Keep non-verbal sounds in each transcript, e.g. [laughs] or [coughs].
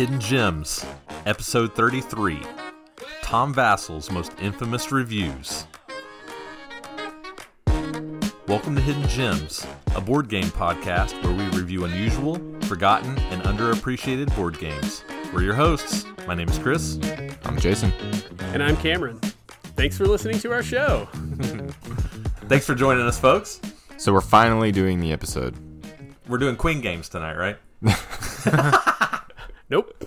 Hidden Gems, Episode 33 Tom Vasel's Most Infamous Reviews. Welcome to Hidden Gems, a board game podcast where we review unusual, forgotten, and underappreciated board games. We're your hosts. My name is Chris. I'm Jason. And I'm Cameron. Thanks for listening to our show. [laughs] Thanks for joining us, folks. So we're finally doing the episode. We're doing Queen games tonight, right? [laughs] Nope.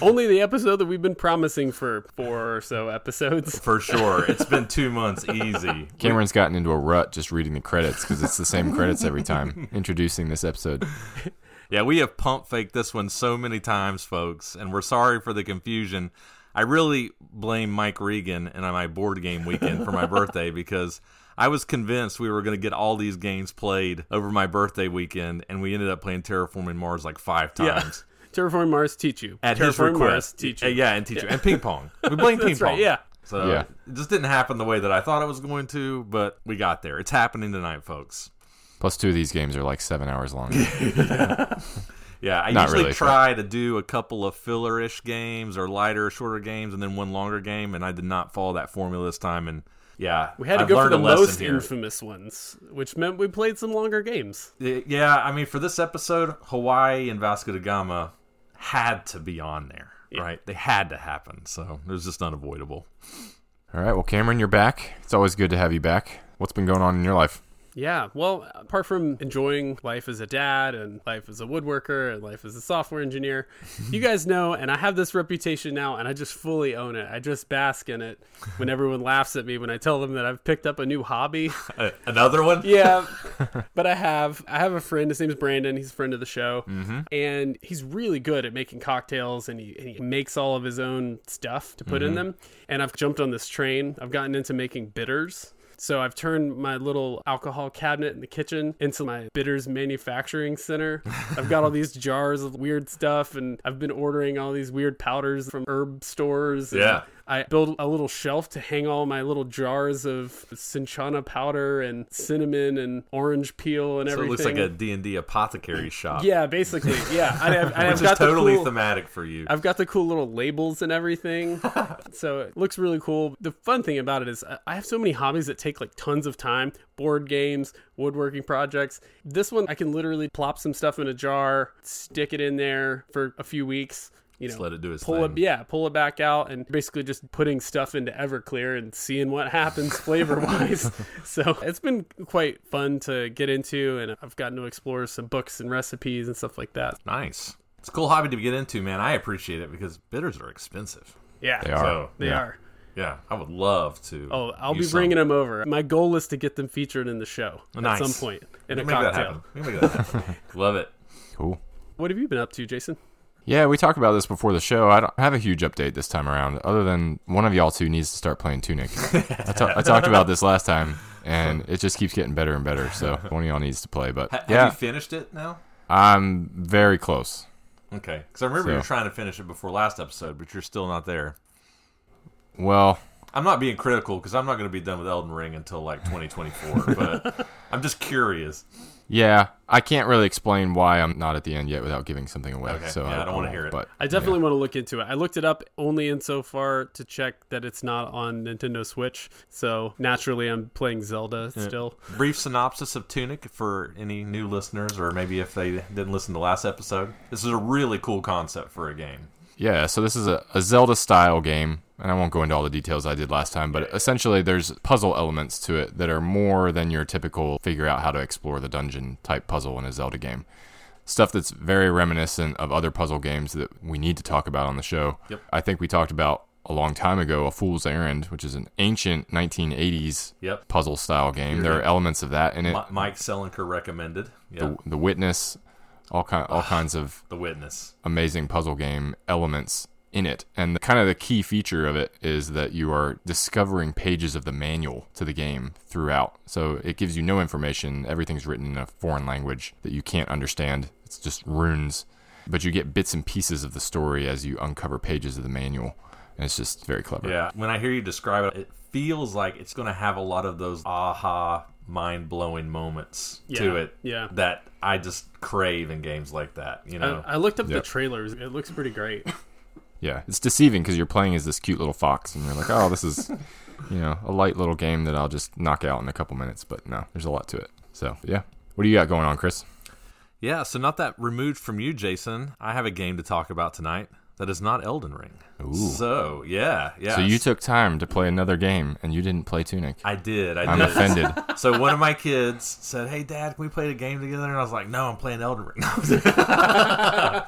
Only the episode that we've been promising for four or so episodes. For sure. It's been two months easy. Cameron's gotten into a rut just reading the credits because it's the same credits every time introducing this episode. Yeah, we have pump faked this one so many times, folks, and we're sorry for the confusion. I really blame Mike Regan and my board game weekend for my birthday because I was convinced we were going to get all these games played over my birthday weekend, and we ended up playing Terraforming Mars like five Yeah. times. Terraforming Mars teach you. At his Terraforming Mars request. teach Uh, you. Yeah, and teach you. And [laughs] ping pong. We played ping That's pong. right. Yeah. So Yeah. it just didn't happen the way that I thought it was going to, but we got there. It's happening tonight, folks. Plus, two of these games are like seven hours long. [laughs] Yeah, I Not usually really, try to do a couple of filler-ish games or lighter, shorter games, and then one longer game, and I did not follow that formula this time. And yeah, We had to I've go for learned the a lesson most here. infamous ones, which meant we played some longer games. Yeah, I mean, for this episode, Hawaii and Vasco da Gama had to be on there, right? They had to happen, so it was just unavoidable. All right, well, Cameron, you're back. It's always good to have you back. What's been going on in your life? Yeah, well, apart from enjoying life as a dad and life as a woodworker and life as a software engineer, [laughs] you guys know, and I have this reputation now, and I just fully own it. I just bask in it when everyone laughs at me when I tell them that I've picked up a new hobby. [laughs] Uh, another one? yeah, [laughs] but I have I have a friend. His name's Brandon. He's a friend of the show, and he's really good at making cocktails, and he, and he makes all of his own stuff to put in them. And I've jumped on this train. I've gotten into making bitters. So I've turned my little alcohol cabinet in the kitchen into my bitters manufacturing center. I've got all these jars of weird stuff, and I've been ordering all these weird powders from herb stores. Yeah. I built a little shelf to hang all my little jars of cinchona powder and cinnamon and orange peel and everything. So it looks like a D&D apothecary shop. yeah, basically, yeah. I, have, I've [laughs] is got totally the cool, thematic for you. I've got the cool little labels and everything, [laughs] so it looks really cool. The fun thing about it is I- I have so many hobbies that take like tons of time: board games, woodworking projects. This one, I can literally plop some stuff in a jar, stick it in there for a few weeks. You know, Just let it do its pull thing. it, yeah, pull it back out, and basically just putting stuff into Everclear and seeing what happens [laughs] flavor wise. [laughs] so it's been quite fun to get into, and I've gotten to explore some books and recipes and stuff like that. Nice. It's a cool hobby to get into, man. I appreciate it because bitters are expensive. Yeah, They are. So, They Yeah. are. yeah, I would love to. Oh, I'll be use some. bringing them over. My goal is to get them featured in the show Nice. at some point in We a can make that cocktail. happen. We can make that happen. [laughs] love it. Cool. What have you been up to, Jason? Yeah, we talked about this before the show. I don't have a huge update this time around, other than one of y'all two needs to start playing Tunic. I, ta- I talked about this last time, and it just keeps getting better and better. So one of y'all needs to play. But Ha- yeah, Have you finished it now? I'm very close. Okay, because I remember you So- were trying to finish it before last episode, but you're still not there. Well, I'm not being critical because I'm not going to be done with Elden Ring until like 2024, but [laughs] I'm just curious. Yeah, I can't really explain why I'm not at the end yet without giving something away. Okay, So yeah, I don't wanna hear it. But I definitely want to look into it. I looked it up only insofar to check that it's not on Nintendo Switch. So naturally, I'm playing Zelda still. Brief synopsis of Tunic for any new listeners, or maybe if they didn't listen to last episode. This is a really cool concept for a game. Yeah, so this is a, a Zelda style game, and I won't go into all the details I did last time, but essentially there's puzzle elements to it that are more than your typical figure out how to explore the dungeon type puzzle in a Zelda game. Stuff that's very reminiscent of other puzzle games that we need to talk about on the show. Yep. I think we talked about a long time ago A Fool's Errand, which is an ancient 1980s Yep. puzzle style game. There are elements of that in it. Mi- Mike Selinker recommended. Yeah, The, the Witness, all kind all kinds of The Witness. amazing puzzle game elements in it. And the, kind of the key feature of it is that you are discovering pages of the manual to the game throughout. So it gives you no information. Everything's written in a foreign language that you can't understand. It's just runes. But you get bits and pieces of the story as you uncover pages of the manual. And it's just very clever. Yeah. When I hear you describe it, it feels like it's going to have a lot of those aha mind blowing moments Yeah, to it yeah. that I just crave in games like that. You know, I, I looked up the trailers. It looks pretty great. [laughs] Yeah, it's deceiving because you're playing as this cute little fox, and you're like, oh, this is, [laughs] you know, a light little game that I'll just knock out in a couple minutes. But no, there's a lot to it. So yeah, what do you got going on, Chris? yeah. So not that removed from you, Jason. I have a game to talk about tonight that is not Elden Ring. Ooh. So yeah, yeah. So you took time to play another game, and you didn't play Tunic. I did. I did. I'm did. offended. [laughs] So one of my kids said, "Hey, Dad, can we play the game together?" And I was like, "No, I'm playing Elden Ring." [laughs] [laughs] no, I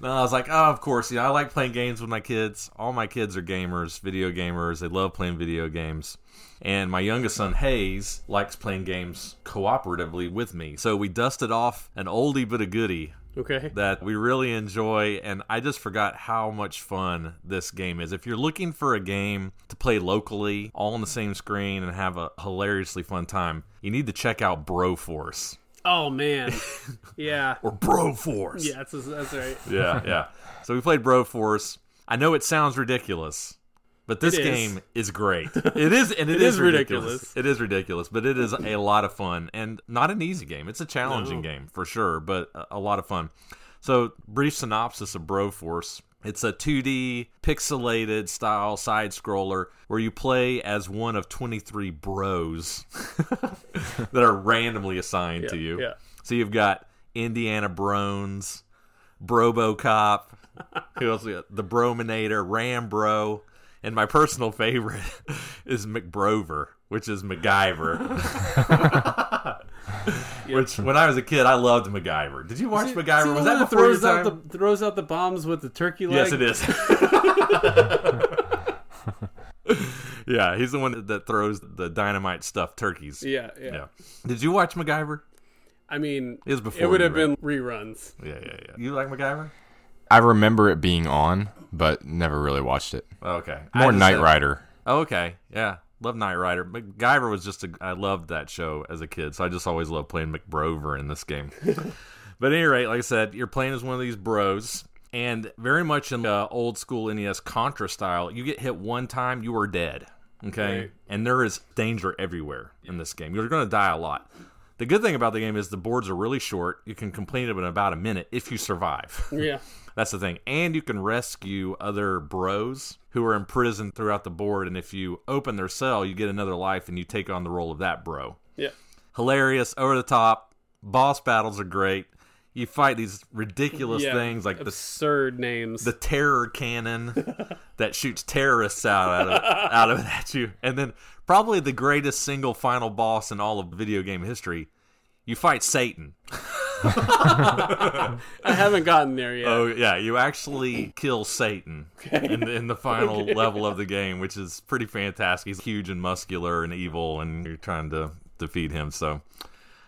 was like, "Oh, of course. Yeah, I like playing games with my kids. All my kids are gamers, video gamers. They love playing video games." And my youngest son Hayes likes playing games cooperatively with me. So we dusted off an oldie but a goodie Okay. that we really enjoy and I just forgot how much fun this game is. If you're looking for a game to play locally, all on the same screen and have a hilariously fun time, you need to check out Broforce Oh man. [laughs] Yeah. or Broforce. Yeah, that's, that's right. yeah, yeah. So we played Broforce. I know it sounds ridiculous, but this It is. game is great. It is, and [laughs] It is, is ridiculous. ridiculous. It is ridiculous, but it is a lot of fun and not an easy game. It's a challenging No. game for sure, but a, a lot of fun. So, brief synopsis of Broforce. It's a 2D pixelated style side scroller where you play as one of 23 bros [laughs] that are randomly assigned to you. yeah. So you've got Indiana Brones, Brobocop, who else? we got? The Brominator, Rambro, and my personal favorite [laughs] is McBrover, which is MacGyver. [laughs] Which, when I was a kid, I loved MacGyver. Did you watch Is MacGyver? he Was the that one before your throws out time? the throws out the bombs with the turkey leg? Yes, it is. [laughs] yeah, he's the one that throws the dynamite stuffed turkeys. Yeah, yeah. Yeah. Did you watch MacGyver? I mean, It was before it would you, have been reruns. Yeah, yeah, yeah. You like MacGyver? I remember it being on, but never really watched it. Okay. More Knight Rider. Oh, okay. Yeah. Love Knight Rider. MacGyver was just a. I loved that show as a kid, so I just always loved playing McBrover in this game. [laughs] but at any rate, like I said, you're playing as one of these bros, and very much in uh, old school NES Contra style, you get hit one time, you are dead. Okay? Right. And there is danger everywhere in this game. You're going to die a lot. The good thing about the game is the boards are really short. You can complete them in about a minute if you survive. Yeah. [laughs] That's the thing. And you can rescue other bros who are imprisoned throughout the board. And if you open their cell, you get another life and you take on the role of that bro. Yeah. Hilarious, over the top. Boss battles are great. You fight these ridiculous yeah. things like the absurd names. the terror cannon [laughs] that shoots terrorists out out of, out of it at you, and then probably the greatest single final boss in all of video game history. You fight Satan. [laughs] I haven't gotten there yet. Oh yeah, you actually kill Satan in, the, in the final level of the game, which is pretty fantastic. He's huge and muscular and evil, and you're trying to defeat him. So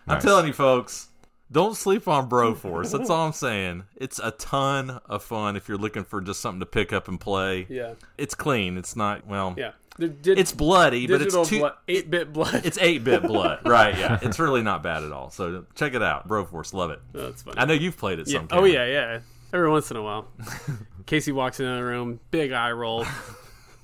I'm telling you, folks, don't sleep on Broforce. That's [laughs] all I'm saying. It's a ton of fun if you're looking for just something to pick up and play. Yeah. It's clean. It's not well. Yeah. It's bloody, but it's too. eight bit blood. It's eight bit blood, [laughs] right? Yeah, it's really not bad at all. So check it out, Broforce. Love it. Oh, that's funny. I know you've played it. Yeah. Some. Oh yeah, yeah. Every once in a while, [laughs] Casey walks into the room, big eye roll.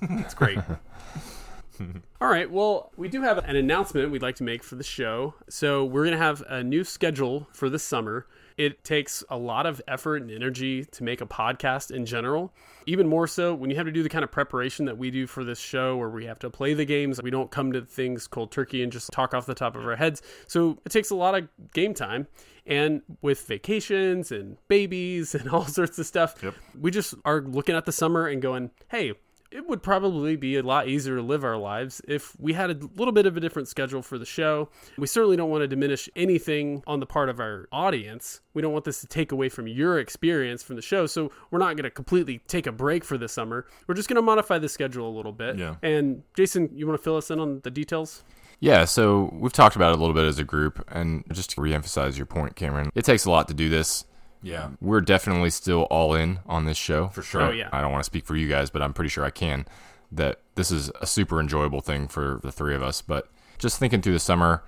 it's great. [laughs] All right. Well, we do have an announcement we'd like to make for the show. So we're gonna have a new schedule for this summer. It takes a lot of effort and energy to make a podcast in general. Even more so when you have to do the kind of preparation that we do for this show, where we have to play the games. We don't come to things cold turkey and just talk off the top of our heads. So it takes a lot of game time. And with vacations and babies [laughs] and all sorts of stuff, Yep. we just are looking at the summer and going, hey, it would probably be a lot easier to live our lives if we had a little bit of a different schedule for the show. We certainly don't want to diminish anything on the part of our audience. We don't want this to take away from your experience from the show. So we're not going to completely take a break for the summer. We're just going to modify the schedule a little bit. Yeah. And Jason, you want to fill us in on the details? Yeah, so we've talked about it a little bit as a group, and just to reemphasize your point, Cameron, it takes a lot to do this. Yeah. We're definitely still all in on this show. For sure. Oh, yeah. I don't want to speak for you guys, but I'm pretty sure I can. That this is a super enjoyable thing for the three of us. But just thinking through the summer,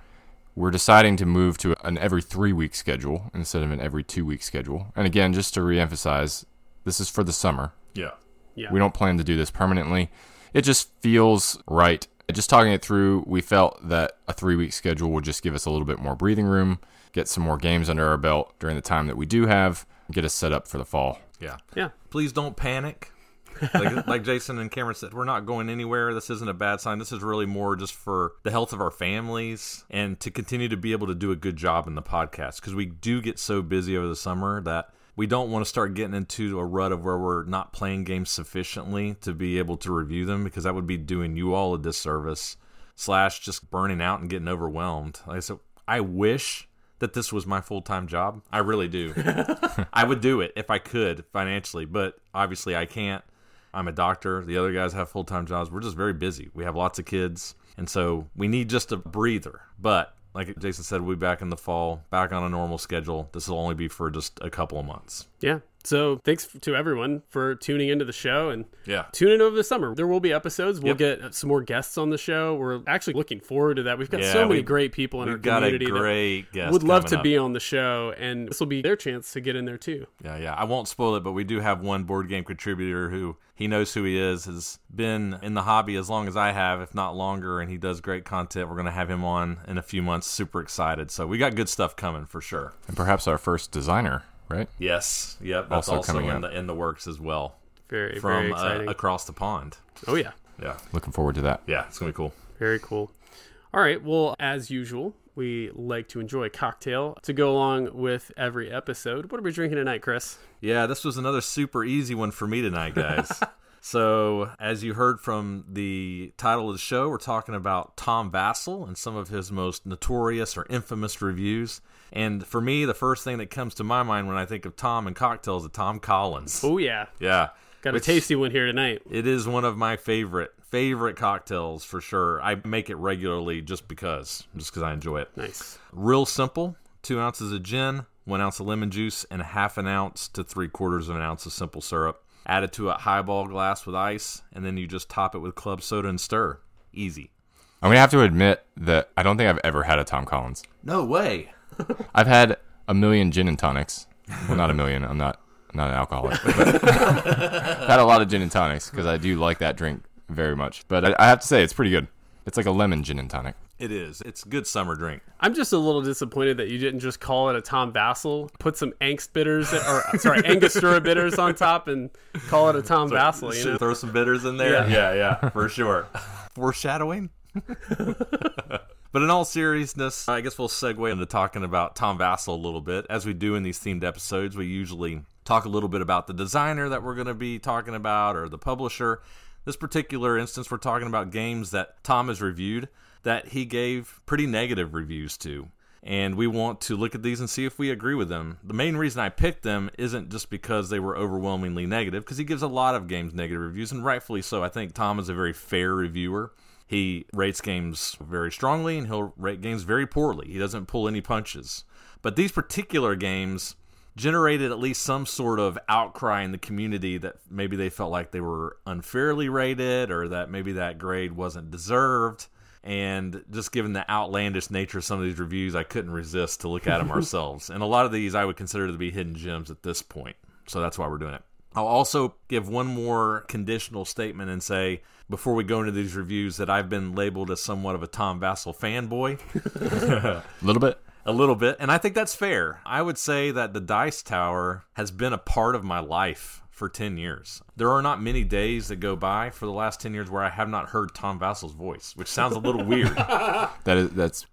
we're deciding to move to an every three week schedule instead of an every two week schedule. And again, just to reemphasize, this is for the summer. Yeah. Yeah. We don't plan to do this permanently. It just feels right Just talking it through, we felt that a three week schedule would just give us a little bit more breathing room, get some more games under our belt during the time that we do have, get us set up for the fall. Yeah. Yeah. Please don't panic. like, [laughs] like Jason and Cameron said, we're not going anywhere. This isn't a bad sign. This is really more just for the health of our families and to continue to be able to do a good job in the podcast because we do get so busy over the summer that we don't want to start getting into a rut of where we're not playing games sufficiently to be able to review them because that would be doing you all a disservice slash just burning out and getting overwhelmed. Like I said, I wish that this was my full time job. I really do. [laughs] I would do it if I could financially, but obviously I can't. I'm a doctor. The other guys have full time jobs. We're just very busy. We have lots of kids. And so we need just a breather. But like Jason said, we'll be back in the fall, back on a normal schedule. This will only be for just a couple of months. Yeah. So thanks to everyone for tuning into the show and Yeah. tune in over the summer. There will be episodes. We'll get some more guests on the show. We're actually looking forward to that. We've got Yeah, so many we- great people in our We've got a community that great guest. would love to up. be on the show, and this will be their chance to get in there too. Yeah, yeah. I won't spoil it, but we do have one board game contributor who he knows who he is, has been in the hobby as long as I have, if not longer, and he does great content. We're going to have him on in a few months. Super excited. So we got good stuff coming for sure. And perhaps our first designer, right? Yes. Yep. That's Also also, coming in up. the in the works as well. Very, very From uh, exciting. across the pond. oh yeah, Yeah. Looking forward to that. Yeah, it's gonna be cool. very cool. All right. Well, as usual, we like to enjoy a cocktail to go along with every episode. What are we drinking tonight, Chris? Yeah, this was another super easy one for me tonight, guys. [laughs] so, as you heard from the title of the show, we're talking about Tom Vasel and some of his most notorious or infamous reviews. And for me, the first thing that comes to my mind when I think of Tom and cocktails is Tom Collins. Oh yeah, Yeah. got a tasty one here tonight. It is one of my favorite favorite cocktails for sure. I make it regularly just because, just because I enjoy it. Nice. Real simple: two ounces of gin, one ounce of lemon juice, and a half an ounce to three quarters of an ounce of simple syrup. Add it to a highball glass with ice, and then you just top it with club soda and stir. Easy. I'm gonna have to admit that I don't think I've ever had a Tom Collins. No way. [laughs] I've had a million gin and tonics. Well, not a million. I'm not not an alcoholic. But I've [laughs] had a lot of gin and tonics because I do like that drink very much. But I, I have to say, it's pretty good. It's like a lemon gin and tonic. It is. It's a good summer drink. I'm just a little disappointed that you didn't just call it a Tom Vasel, put some angst bitters or [laughs] sorry, Angostura bitters on top, and call it a Tom Vasel. You Should know? throw some bitters in there. Yeah. Yeah, yeah, for sure. Foreshadowing. But in all seriousness, I guess we'll segue into talking about Tom Vasel a little bit. As we do in these themed episodes, we usually talk a little bit about the designer that we're going to be talking about or the publisher. This particular instance, we're talking about games that Tom has reviewed that he gave pretty negative reviews to. And we want to look at these and see if we agree with them. The main reason I picked them isn't just because they were overwhelmingly negative, because he gives a lot of games negative reviews, and rightfully so. I think Tom is a very fair reviewer. He rates games very strongly, and he'll rate games very poorly. He doesn't pull any punches. But these particular games generated at least some sort of outcry in the community that maybe they felt like they were unfairly rated or that maybe that grade wasn't deserved. And just given the outlandish nature of some of these reviews, I couldn't resist to look at them [laughs] ourselves. And a lot of these I would consider to be hidden gems at this point. So that's why we're doing it. I'll also give one more conditional statement and say, before we go into these reviews, that I've been labeled as somewhat of a Tom Vasel fanboy. [laughs] A little bit. A little bit, and I think that's fair. I would say that the Dice Tower has been a part of my life for 10 years. There are not many days that go by for the last 10 years where I have not heard Tom Vasel's voice, which sounds a little [laughs] weird. That is that's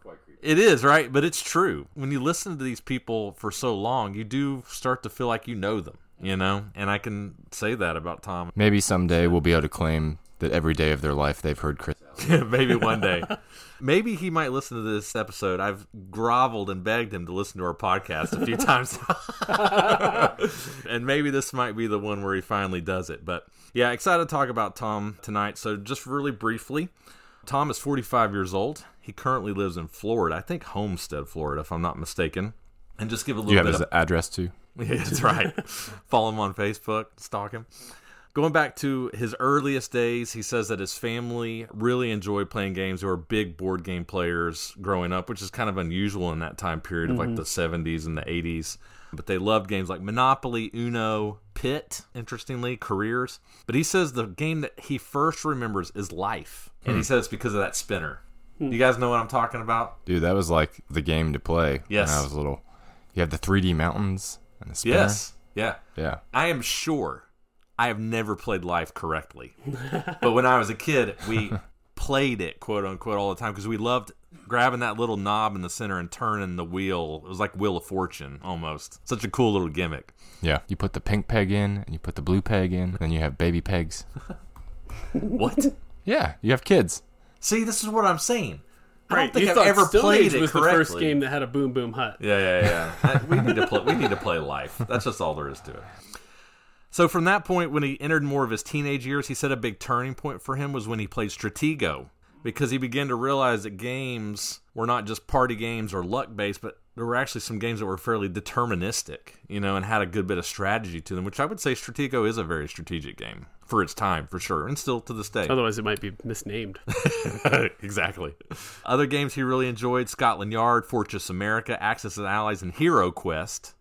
It is, right? But it's true. When you listen to these people for so long, you do start to feel like you know them, you know? And I can say that about Tom. maybe someday we'll be able to claim that every day of their life they've heard Chris. [laughs] Maybe one day. [laughs] Maybe he might listen to this episode. I've groveled and begged him to listen to our podcast a few [laughs] times. and maybe this might be the one where he finally does it. But yeah, excited to talk about Tom tonight. So, just really briefly, Tom is 45 years old. He currently lives in Florida. I think Homestead, Florida, if I'm not mistaken. And just give a Do you little have bit his address too? yeah, that's right. Follow him on Facebook, stalk him. Going back to his earliest days, he says that his family really enjoyed playing games. They were big board game players growing up, which is kind of unusual in that time period of like mm-hmm. the 70s and the 80s. But they loved games like Monopoly, Uno, Pit, interestingly, careers. But he says the game that he first remembers is Life. And he hmm. says it's because of that spinner. Hmm. You guys know what I'm talking about? Dude, that was like the game to play Yes. when I was little. You have the 3D mountains and the spinner. Yes. Yeah. Yeah. I am sure I have never played Life correctly. but when I was a kid, we played it, quote unquote, all the time because we loved grabbing that little knob in the center and turning the wheel. It was like Wheel of Fortune almost. Such a cool little gimmick. Yeah. You put the pink peg in and you put the blue peg in, and then you have baby pegs. What? Yeah, you have kids. See, this is what I'm saying. I don't Right, think you I've ever Stone played Age it was correctly. the first game that had a boom boom hut. Yeah, yeah, yeah. We need to play. We need to play life. That's just all there is to it. So from that point, when he entered more of his teenage years, he said a big turning point for him was when he played Stratego, because he began to realize that games were not just party games or luck based, but there were actually some games that were fairly deterministic, you know, and had a good bit of strategy to them. Which I would say Stratego is a very strategic game for its time, for sure, and still to this day. Otherwise, it might be misnamed. [laughs] exactly. Other games he really enjoyed Scotland Yard, Fortress America, Axis and Allies, and Hero Quest.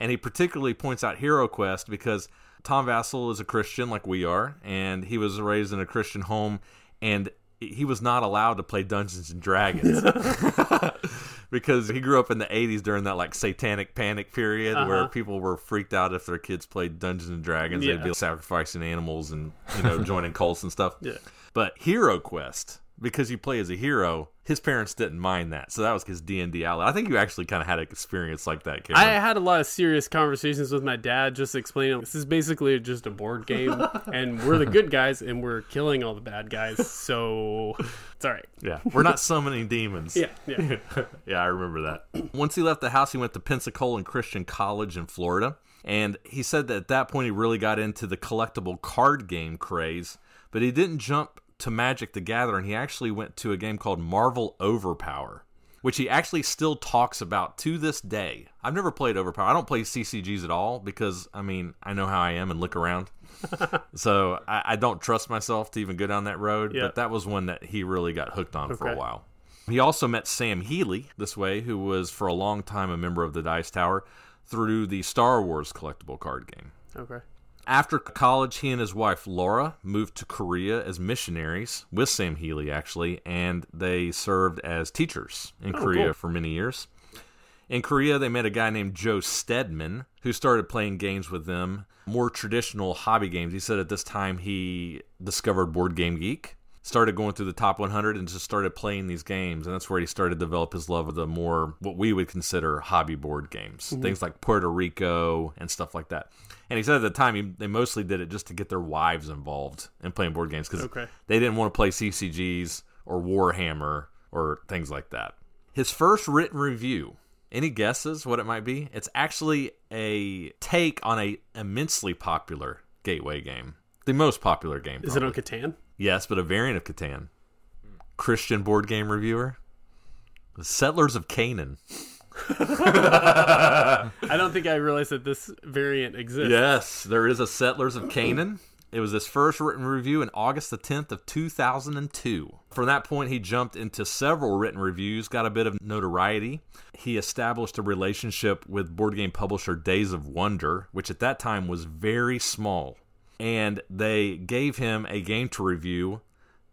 And he particularly points out Hero Quest because Tom Vasel is a Christian like we are, and he was raised in a Christian home, and he was not allowed to play Dungeons and Dragons. [laughs] because he grew up in the 80s during that like satanic panic period uh-huh. where people were freaked out if their kids played Dungeons and Dragons. They'd Yeah. be sacrificing animals and, you know, joining cults and stuff. Yeah. But Hero Quest, because you play as a hero, his parents didn't mind that. So that was his D and D outlet. I think you actually kind of had an experience like that, Cameron. I had a lot of serious conversations with my dad, just explaining this is basically just a board game, [laughs] and we're the good guys, and we're killing all the bad guys. So [laughs] it's all right. yeah, we're not summoning demons. Yeah, yeah. [laughs] yeah, I remember that. Once he left the house, he went to Pensacola Christian College in Florida. And he said that at that point he really got into the collectible card game craze, but he didn't jump to Magic the Gathering. He actually went to a game called Marvel Overpower, which he actually still talks about to this day. I've never played Overpower. I don't play CCGs at all because, I mean, I know how I am and look around. [laughs] so I, I don't trust myself to even go down that road, Yeah. but that was one that he really got hooked on for a while. He also met Sam Healey this way, who was for a long time a member of the Dice Tower through the Star Wars collectible card game. Okay. After college, he and his wife Laura moved to Korea as missionaries with Sam Healey, actually, and they served as teachers in oh, Korea cool. for many years. In Korea, they met a guy named Joe Steadman who started playing games with them, more traditional hobby games. He said at this time he discovered Board Game Geek, started going through the top 100, and just started playing these games. And that's where he started to develop his love of the more what we would consider hobby board games, mm-hmm. things like Puerto Rico and stuff like that. And he said at the time he, they mostly did it just to get their wives involved in playing board games because Okay. they didn't want to play CCGs or Warhammer or things like that. His first written review. Any guesses what it might be? It's actually a take on a immensely popular gateway game, the most popular game. Is it on. Catan? Yes, but a variant of Catan. Christian board game reviewer. The Settlers of Canaan. [laughs] I don't think I realized that this variant exists. Yes, there is a Settlers of Canaan. It was his first written review in August the 10th of 2002. From that point, he jumped into several written reviews, got a bit of notoriety. He established a relationship with board game publisher Days of Wonder, which at that time was very small. And they gave him a game to review.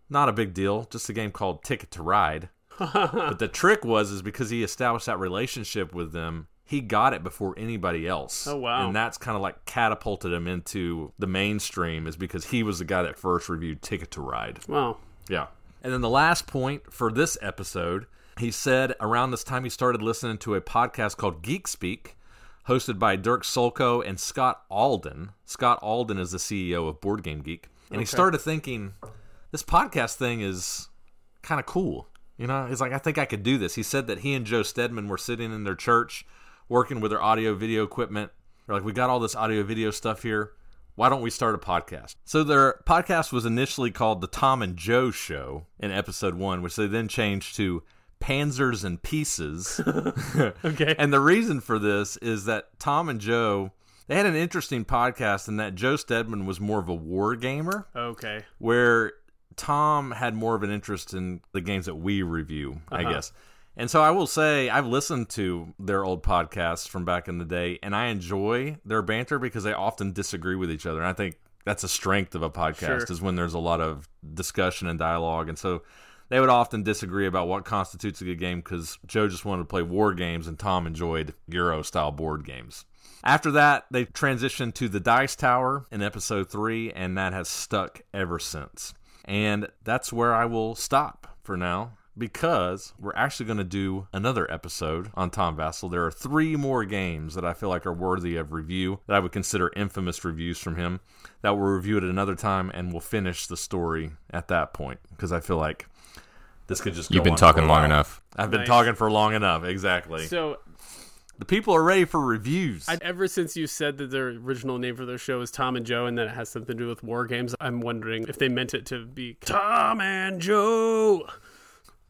Not a big deal, just a game called Ticket to Ride. But the trick was is because he established that relationship with them, he got it before anybody else. Oh, wow. And that's kind of like catapulted him into the mainstream is because he was the guy that first reviewed Ticket to Ride. Wow. Yeah. And then the last point for this episode, he said around this time he started listening to a podcast called Geek Speak, hosted by Derk Solko and Scott Alden. Scott Alden is the CEO of Board Game Geek. And he started thinking, this podcast thing is kind of cool. You know, he's like, I think I could do this. He said that he and Joe Steadman were sitting in their church working with their audio video equipment. They're like, we got all this audio video stuff here. Why don't we start a podcast? So their podcast was initially called The Tom and Joe Show in episode one, which they then changed to Panzers and Pieces. [laughs] [laughs] Okay. And the reason for this is that Tom and Joe, they had an interesting podcast in that Joe Steadman was more of a war gamer okay. where Tom had more of an interest in the games that we review, I Uh-huh. guess. And so I will say I've listened to their old podcasts from back in the day, and I enjoy their banter because they often disagree with each other. And I think that's a strength of a podcast Sure. is when there's a lot of discussion and dialogue. And so they would often disagree about what constitutes a good game because Joe just wanted to play war games and Tom enjoyed Euro style board games. After that, they transitioned to the Dice Tower in episode three, and that has stuck ever since. And that's where I will stop for now because we're actually going to do another episode on Tom Vasel. There are three more games that I feel like are worthy of review that I would consider infamous reviews from him that we'll review at another time and we'll finish the story at that point because I feel like this could just go You've been on for a talking long enough. I've been Nice. talking for long enough, exactly. So the people are ready for reviews. I, ever since you said that their original name for their show is Tom and Joe, and that it has something to do with war games, I'm wondering if they meant it to be Tom and Joe,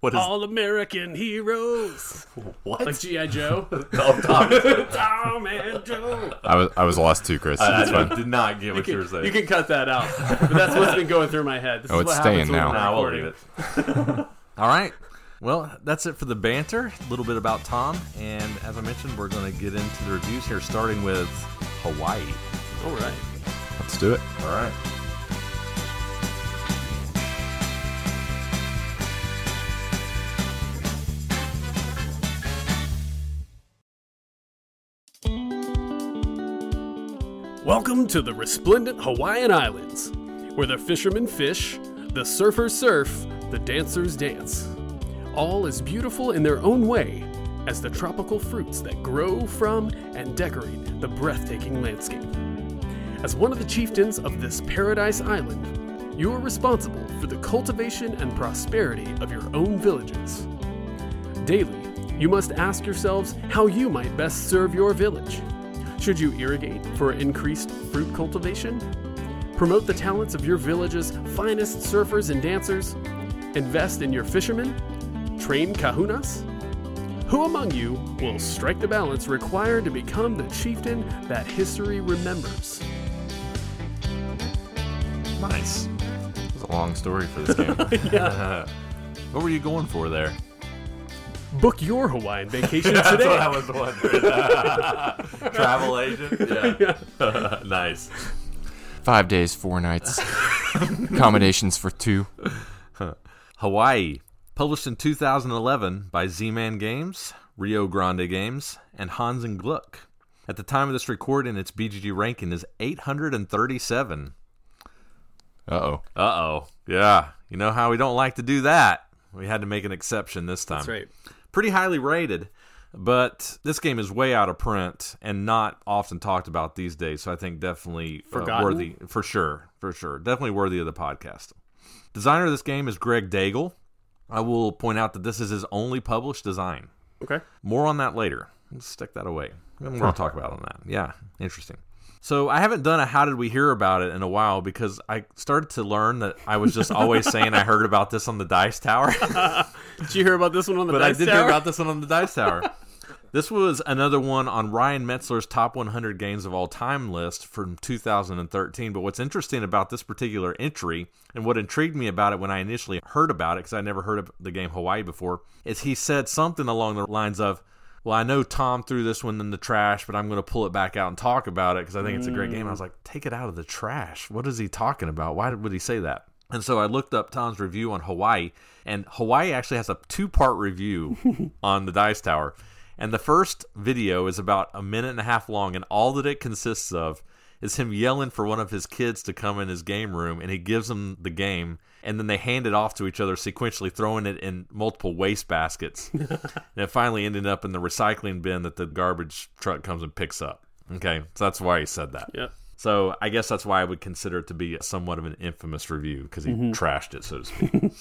what is all American heroes, [laughs] what? like GI Joe. [laughs] Oh, Tom. [laughs] Tom and Joe. I was I was lost too, Chris. I, It's fine. did not get what you were saying. You can cut that out, but that's what's been going through my head. This Oh, is it's what staying now. we're Nah, we'll recording. leave it. All right. Well, that's it for the banter. A little bit about Tom. And as I mentioned, we're going to get into the reviews here, starting with Hawaii. All right. Let's do it. All right. Welcome to the resplendent Hawaiian Islands, where the fishermen fish, the surfers surf, the dancers dance. All as beautiful in their own way as the tropical fruits that grow from and decorate the breathtaking landscape. As one of the chieftains of this paradise island, you are responsible for the cultivation and prosperity of your own villages. Daily, you must ask yourselves how you might best serve your village. Should you irrigate for increased fruit cultivation? Promote the talents of your village's finest surfers and dancers? Invest in your fishermen? Train kahunas? Who among you will strike the balance required to become the chieftain that history remembers? Nice. It's a long story for this [laughs] game. [laughs] What were you going for there? Book your Hawaiian vacation [laughs] That's what. I was wondering. Travel agent? Yeah. nice. Five days, four nights. Accommodations for two. Hawaii, published in 2011 by Z-Man Games, Rio Grande Games, and Hans and Gluck. At the time of this recording, its BGG ranking is 837. Uh oh. Uh-oh. Yeah. You know how we don't like to do that. We had to make an exception this time. That's right. Pretty highly rated, but this game is way out of print and not often talked about these days, so I think definitely uh, worthy for sure, for sure. Definitely worthy of the podcast. Designer of this game is Greg Daigle. I will point out that this is his only published design. Okay. More on that later. Let's stick that away. More to talk about on that. Yeah, interesting. So I haven't done a how did we hear about it in a while because I started to learn that I was just always [laughs] saying I heard about this on the Dice Tower. [laughs] Did you hear about this one on the but Dice Tower? But I did Tower? hear about this one on the Dice Tower. [laughs] this was another one on Ryan Metzler's top 100 games of all time list from 2013. But what's interesting about this particular entry and what intrigued me about it when I initially heard about it, because I never heard of the game Hawaii before, is he said something along the lines of, well, I know Tom threw this one in the trash, but I'm going to pull it back out and talk about it because I think it's a great game. I was like, take it out of the trash. What is he talking about? Why would he say that? And so I looked up Tom's review on Hawaii, and Hawaii actually has a two part review [laughs] on the Dice Tower. And the first video is about a minute and a half long, and all that it consists of is him yelling for one of his kids to come in his game room, and he gives them the game, and then they hand it off to each other sequentially, throwing it in multiple waste baskets. [laughs] and it finally ended up in the recycling bin that the garbage truck comes and picks up. Okay, so that's why he said that. Yeah. So I guess that's why I would consider it to be somewhat of an infamous review because he mm-hmm. trashed it, so to speak.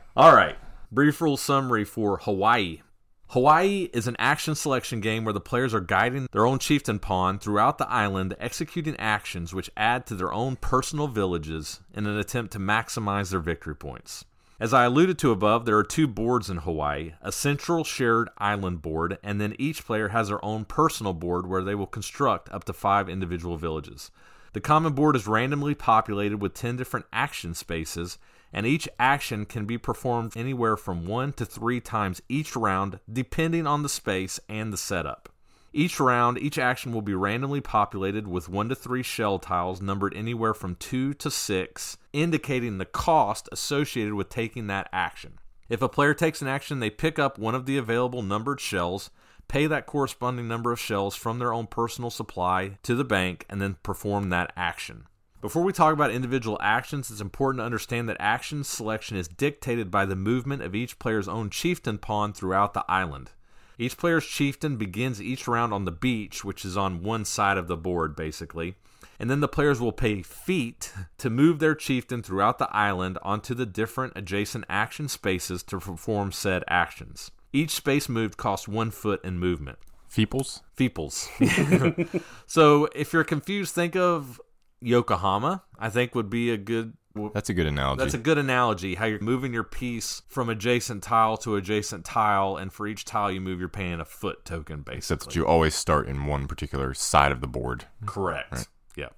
[laughs] All right, brief rule summary for Hawaii. Hawaii is an action selection game where the players are guiding their own chieftain pawn throughout the island, executing actions which add to their own personal villages in an attempt to maximize their victory points. As I alluded to above, there are two boards in Hawaii a central shared island board, and then each player has their own personal board where they will construct up to five individual villages. The common board is randomly populated with 10 different action spaces, and each action can be performed anywhere from one to three times each round, depending on the space and the setup. Each round, each action will be randomly populated with one to three shell tiles numbered anywhere from two to six, indicating the cost associated with taking that action. If a player takes an action, they pick up one of the available numbered shells, pay that corresponding number of shells from their own personal supply to the bank, and then perform that action. Before we talk about individual actions, it's important to understand that action selection is dictated by the movement of each player's own chieftain pawn throughout the island. Each player's chieftain begins each round on the beach, which is on one side of the board, basically. And then the players will pay feet to move their chieftain throughout the island onto the different adjacent action spaces to perform said actions. Each space moved costs one foot in movement. Feeples? Feeples. [laughs] so if you're confused, think of Yokohama, I think would be a good That's a good analogy. that's a good analogy. How you're moving your piece from adjacent tile to adjacent tile, and for each tile you move, you're paying a foot token, basically. Except that you always start in one particular side of the board. Correct. Yeah.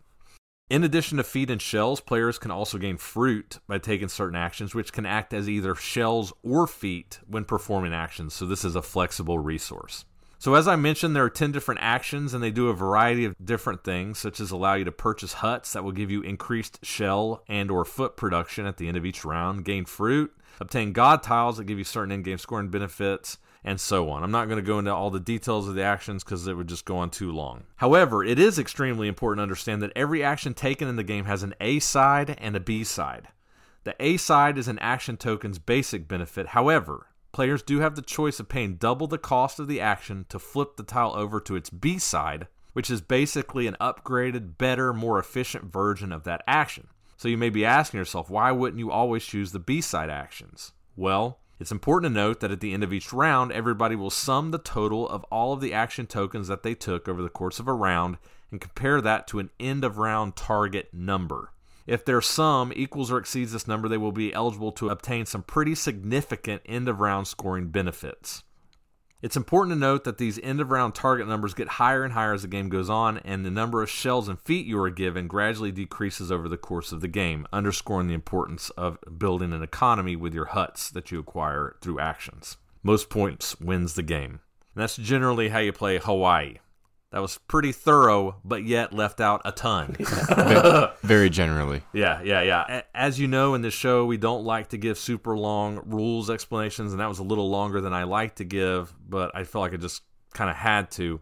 In addition to feet and shells, players can also gain fruit by taking certain actions, which can act as either shells or feet when performing actions. So this is a flexible resource. So as I mentioned, there are 10 different actions and they do a variety of different things such as allow you to purchase huts that will give you increased shell and or foot production at the end of each round, gain fruit, obtain god tiles that give you certain in-game scoring benefits, and so on. I'm not going to go into all the details of the actions because it would just go on too long. However, it is extremely important to understand that every action taken in the game has an A side and a B side. The A side is an action token's basic benefit. However, players do have the choice of paying double the cost of the action to flip the tile over to its B side, which is basically an upgraded, better, more efficient version of that action. So you may be asking yourself, why wouldn't you always choose the B side actions? Well, it's important to note that at the end of each round, everybody will sum the total of all of the action tokens that they took over the course of a round and compare that to an end of round target number. If their sum equals or exceeds this number, they will be eligible to obtain some pretty significant end of round scoring benefits. It's important to note that these end of round target numbers get higher and higher as the game goes on, and the number of shells and feet you are given gradually decreases over the course of the game, underscoring the importance of building an economy with your huts that you acquire through actions. Most points wins the game. And that's generally how you play Hawaii. That was pretty thorough, but yet left out a ton. [laughs] Very generally. Yeah, yeah, yeah. As you know, in this show, we don't like to give super long rules explanations, and that was a little longer than I like to give, but I felt like I just kind of had to.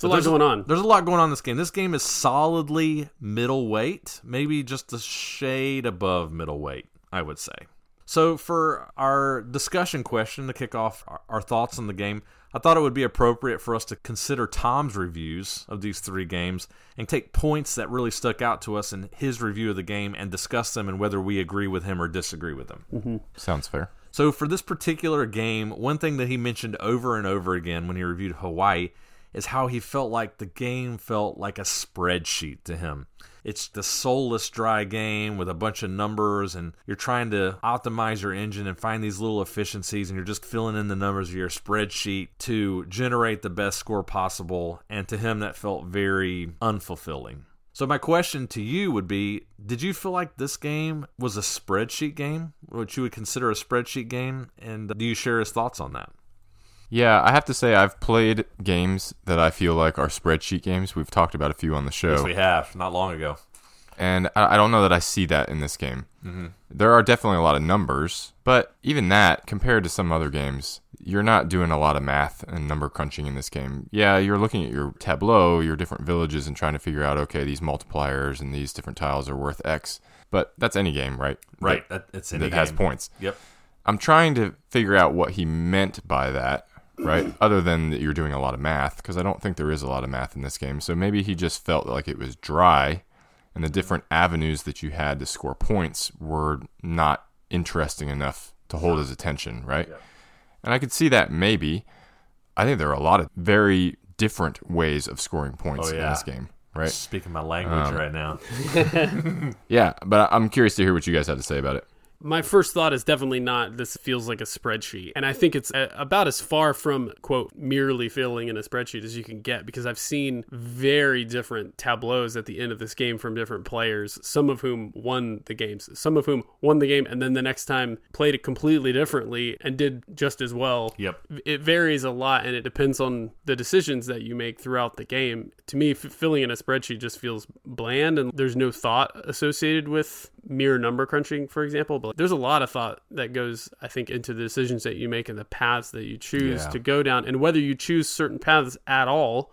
There's a lot going on. There's a lot going on in this game. This game is solidly middleweight, maybe just a shade above middleweight, I would say. So, for our discussion question to kick off our, our thoughts on the game, I thought it would be appropriate for us to consider Tom's reviews of these three games and take points that really stuck out to us in his review of the game and discuss them and whether we agree with him or disagree with him. Mm-hmm. Sounds fair. So, for this particular game, one thing that he mentioned over and over again when he reviewed Hawaii is how he felt like the game felt like a spreadsheet to him. It's the soulless, dry game with a bunch of numbers, and you're trying to optimize your engine and find these little efficiencies, and you're just filling in the numbers of your spreadsheet to generate the best score possible. And to him, that felt very unfulfilling. So, my question to you would be Did you feel like this game was a spreadsheet game, which you would consider a spreadsheet game? And do you share his thoughts on that? Yeah, I have to say I've played games that I feel like are spreadsheet games. We've talked about a few on the show. Yes, we have, not long ago. and I, I don't know that I see that in this game. Mm-hmm. There are definitely a lot of numbers, but even that, compared to some other games, you're not doing a lot of math and number crunching in this game. Yeah, you're looking at your tableau, your different villages, and trying to figure out, okay, these multipliers and these different tiles are worth X. But that's any game, right? Right, That, that, it's any that has points. Yep. I'm trying to figure out what he meant by that, right? Other than that you're doing a lot of math, because I don't think there is a lot of math in this game. So maybe he just felt like it was dry, and the different avenues that you had to score points were not interesting enough to hold his attention, right? And I could see that maybe. I think there are a lot of very different ways of scoring points Oh, in this game, right? Speaking my language Um, right now. [laughs] Yeah, but I'm curious to hear what you guys have to say about it. My first thought is definitely not this feels like a spreadsheet. And I think it's a, about as far from, quote, merely filling in a spreadsheet as you can get because I've seen very different tableaus at the end of this game from different players, some of whom won the games, some of whom won the game and then the next time played it completely differently and did just as well. Yep. It varies a lot and it depends on the decisions that you make throughout the game. To me, f- filling in a spreadsheet just feels bland and there's no thought associated with mere number crunching, for example. But there's a lot of thought that goes, I think, into the decisions that you make and the paths that you choose Yeah. to go down, and whether you choose certain paths at all,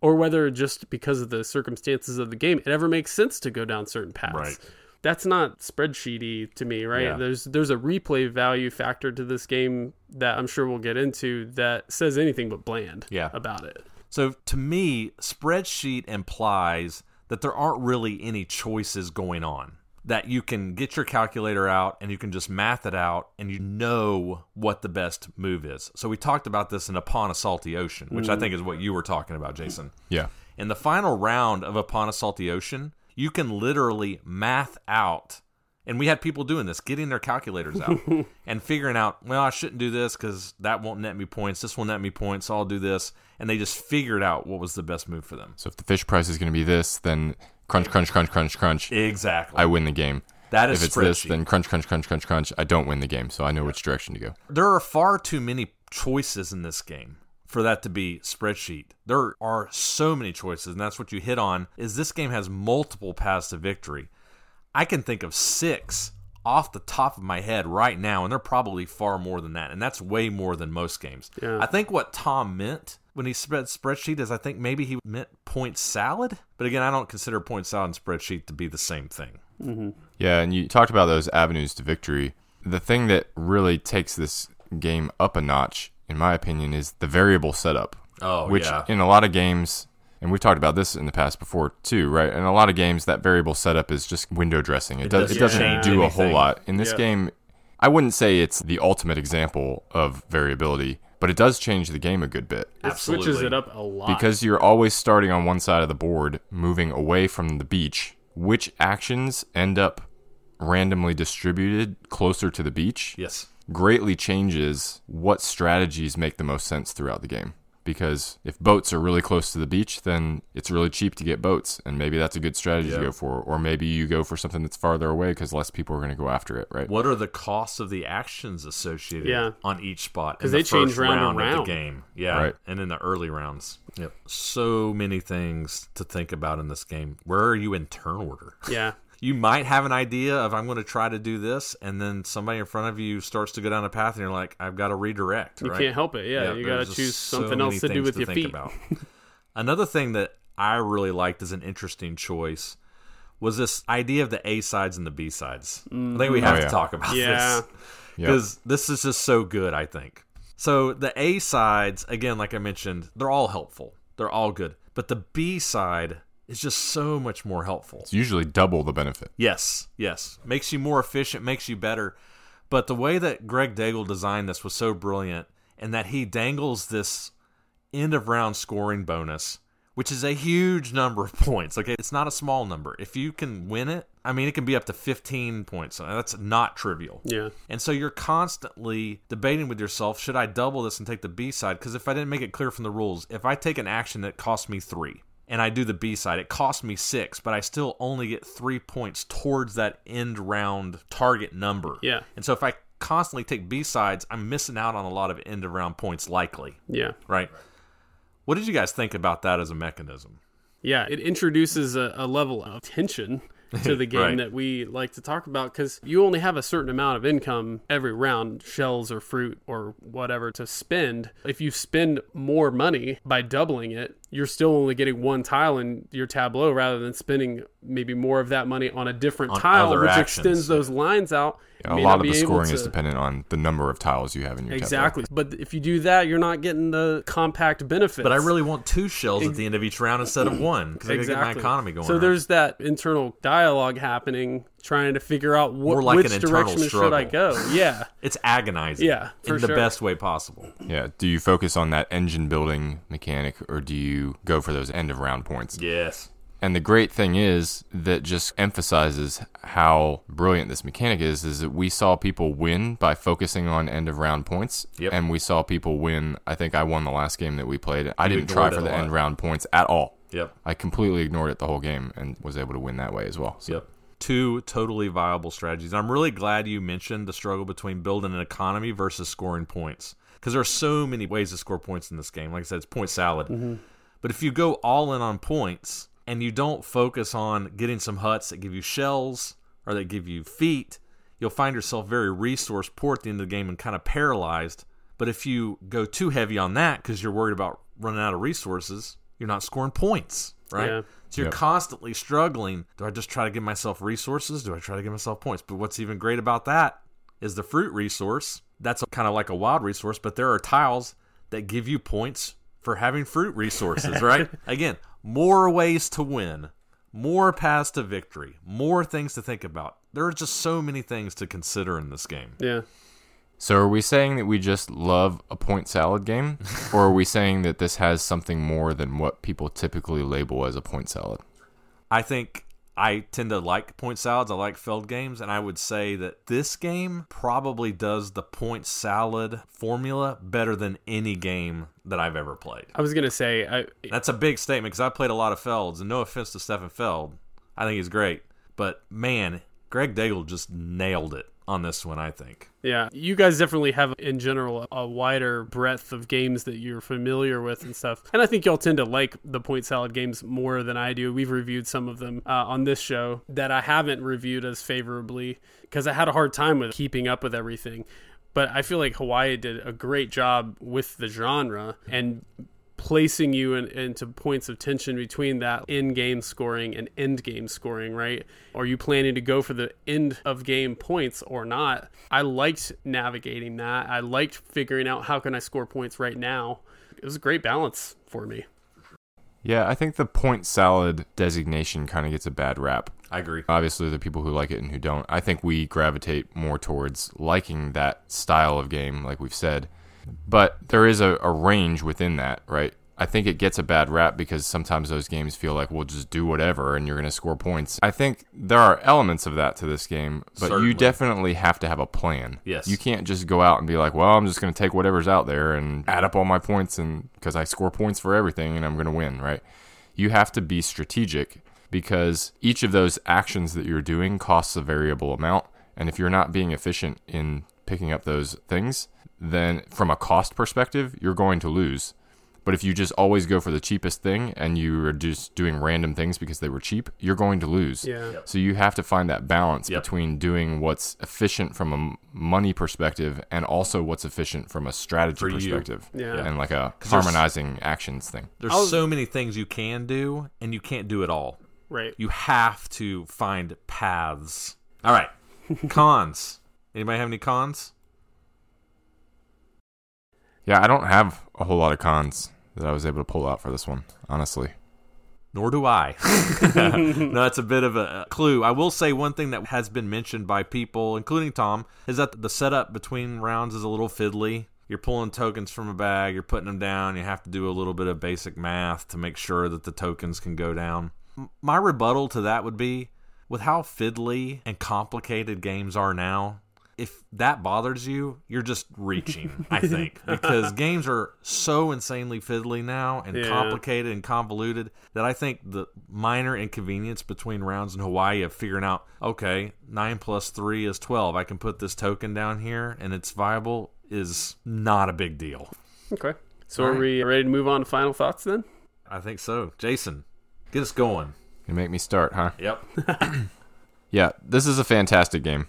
or whether just because of the circumstances of the game, it ever makes sense to go down certain paths. Right. That's not spreadsheety to me, right? Yeah. There's there's a replay value factor to this game that I'm sure we'll get into that says anything but bland Yeah. about it. So to me, spreadsheet implies that there aren't really any choices going on. That you can get your calculator out and you can just math it out and you know what the best move is. So we talked about this in Upon a Salty Ocean, which I mm. think is what you were talking about, Jason. Yeah. In the final round of Upon a Salty Ocean, you can literally math out. And we had people doing this, getting their calculators out [laughs] and figuring out, well, I shouldn't do this because that won't net me points. This will net me points. So I'll do this. And they just figured out what was the best move for them. So if the fish price is going to be this, then crunch, crunch, crunch, crunch, crunch. Exactly. I win the game. That is if it's this, then crunch, crunch, crunch, crunch, crunch. I don't win the game, so I know which direction to go. there are far too many choices in this game for that to be spreadsheet. There are so many choices, and that's what you hit on. Is this game has multiple paths to victory? I can think of six off the top of my head right now, and they're probably far more than that, and that's way more than most games. Yeah. I think what Tom meant when he spread spreadsheet is I think maybe he meant point salad, but again, I don't consider point salad and spreadsheet to be the same thing. Mm-hmm. Yeah, and you talked about those avenues to victory. The thing that really takes this game up a notch, in my opinion, is the variable setup. Oh, which yeah. in a lot of games, and we've talked about this in the past before too, right? In a lot of games, that variable setup is just window dressing. It, does, it doesn't doesn't change do a whole lot. In this Yeah. game, I wouldn't say it's the ultimate example of variability, but it does change the game a good bit. It switches it up a lot. Because you're always starting on one side of the board, moving away from the beach. Which actions end up randomly distributed closer to the beach Yes. greatly changes what strategies make the most sense throughout the game. Because if boats are really close to the beach, then it's really cheap to get boats, and maybe that's a good strategy Yeah. to go for. Or maybe you go for something that's farther away because less people are going to go after it, right? What are the costs of the actions associated Yeah. on each spot? Because the they change first round to round of the game. Yeah, Right. and in the early rounds. Yep. So many things to think about in this game. Where are you in turn order? yeah. [laughs] You might have an idea of I'm going to try to do this, and then somebody in front of you starts to go down a path, and you're like, I've got to redirect. You right? can't help it. Yeah, you got to choose something many else to do things with your think feet. About. [laughs] Another thing that I really liked as an interesting choice was this idea of the A sides and the B sides. I think we mm-hmm. have Oh, to talk about Yeah. this Yep. because this is just so good. I think so. The A sides, again, like I mentioned, they're all helpful. They're all good, but the B side is just so much more helpful. It's usually double the benefit. Yes, yes. Makes you more efficient, makes you better. But the way that Greg Daigle designed this was so brilliant, and that he dangles this end of round scoring bonus, which is a huge number of [laughs] points. Okay, it's not a small number. If you can win it, I mean, it can be up to 15 points. That's not trivial. Yeah. And so you're constantly debating with yourself, should I double this and take the B side? Because if I didn't make it clear from the rules, if I take an action that costs me three and I do the B side, it costs me six, but I still only get three points towards that end round target number. Yeah. And so if I constantly take B sides, I'm missing out on a lot of end of round points likely, Yeah. right? What did you guys think about that as a mechanism? Yeah, it introduces a, a level of tension to the [laughs] game Right. that we like to talk about because you only have a certain amount of income every round, shells or fruit or whatever, to spend. If you spend more money by doubling it, you're still only getting one tile in your tableau rather than spending maybe more of that money on a different On tile, which actions. extends those lines out. You a lot of the able scoring is dependent on the number of tiles you have in your tableau. Exactly. But if you do that, you're not getting the compact benefits. But I really want two shells at the end of each round instead of one because I got to get my economy going. So right. there's that internal dialogue happening, trying to figure out what like which direction should I go. Yeah, [laughs] It's agonizing. Yeah, for in the best way possible. Yeah. Do you focus on that engine building mechanic or do you go for those end of round points? Yes. And the great thing is that just emphasizes how brilliant this mechanic is is that we saw people win by focusing on end of round points. Yep. And we saw people win. I think I won the last game that we played. I didn't try for the end round points at all. Yep. I completely ignored it the whole game and was able to win that way as well. So Yep. Two totally viable strategies. I'm really glad you mentioned the struggle between building an economy versus scoring points because there are so many ways to score points in this game. Like I said, it's point salad. Mm-hmm. But if you go all in on points and you don't focus on getting some huts that give you shells or that give you feet, you'll find yourself very resource poor at the end of the game and kind of paralyzed. But if you go too heavy on that because you're worried about running out of resources, you're not scoring points, right? Yeah. So you're Yep. constantly struggling. Do I just try to give myself resources? Do I try to give myself points? But what's even great about that is the fruit resource. That's kind of like a wild resource, but there are tiles that give you points for having fruit resources, right? [laughs] Again, more ways to win, more paths to victory, more things to think about. There are just so many things to consider in this game. Yeah. So are we saying that we just love a point salad game, [laughs] or are we saying that this has something more than what people typically label as a point salad? I think I tend to like point salads. I like Feld games, and I would say that this game probably does the point salad formula better than any game that I've ever played. I was gonna say, I That's a big statement because I played a lot of Felds, and no offense to Stefan Feld, I think he's great, but man, Greg Daigle just nailed it on this one. I think. yeah, you guys definitely have in general a wider breadth of games that you're familiar with and stuff. And I think y'all tend to like the point salad games more than I do. We've reviewed some of them uh, on this show that I haven't reviewed as favorably because I had a hard time with keeping up with everything. But I feel like Hawaii did a great job with the genre and placing you in, into points of tension between that in game scoring and end game scoring, right? Are you planning to go for the end of game points or not? I liked navigating that. I liked figuring out how can I score points right now. It was a great balance for me. Yeah, I think the point salad designation kind of gets a bad rap. I agree. Obviously, there are people who like it and who don't. I think we gravitate more towards liking that style of game, like we've said. But there is a, a range within that, right? I think it gets a bad rap because sometimes those games feel like we'll just do whatever and you're going to score points. I think there are elements of that to this game, but Certainly. you definitely have to have a plan. Yes. You can't just go out and be like, well, I'm just going to take whatever's out there and add up all my points and because I score points for everything and I'm going to win, right? You have to be strategic because each of those actions that you're doing costs a variable amount. And if you're not being efficient in picking up those things, then from a cost perspective, you're going to lose. But if you just always go for the cheapest thing and you are just doing random things because they were cheap, you're going to lose. Yeah. So you have to find that balance Yep. between doing what's efficient from a money perspective and also what's efficient from a strategy For you. perspective. Yeah. And like a harmonizing actions thing. There's I'll- so many things you can do, and you can't do it all. Right. You have to find paths. All right, [laughs] cons. Anybody have any cons? Yeah, I don't have a whole lot of cons that I was able to pull out for this one, honestly. Nor do I. [laughs] no, that's a bit of a clue. I will say one thing that has been mentioned by people, including Tom, is that the setup between rounds is a little fiddly. You're pulling tokens from a bag, you're putting them down, you have to do a little bit of basic math to make sure that the tokens can go down. My rebuttal to that would be with how fiddly and complicated games are now, if that bothers you, you're just reaching, I think, [laughs] because games are so insanely fiddly now and Yeah. complicated and convoluted that I think the minor inconvenience between rounds in Hawaii of figuring out, okay, 9 plus 3 is 12. I can put this token down here and it's viable is not a big deal. Okay. So All are right. we ready to move on to final thoughts then? I think so. Jason, get us going. You make me start, huh? Yep. [coughs] Yeah, this is a fantastic game.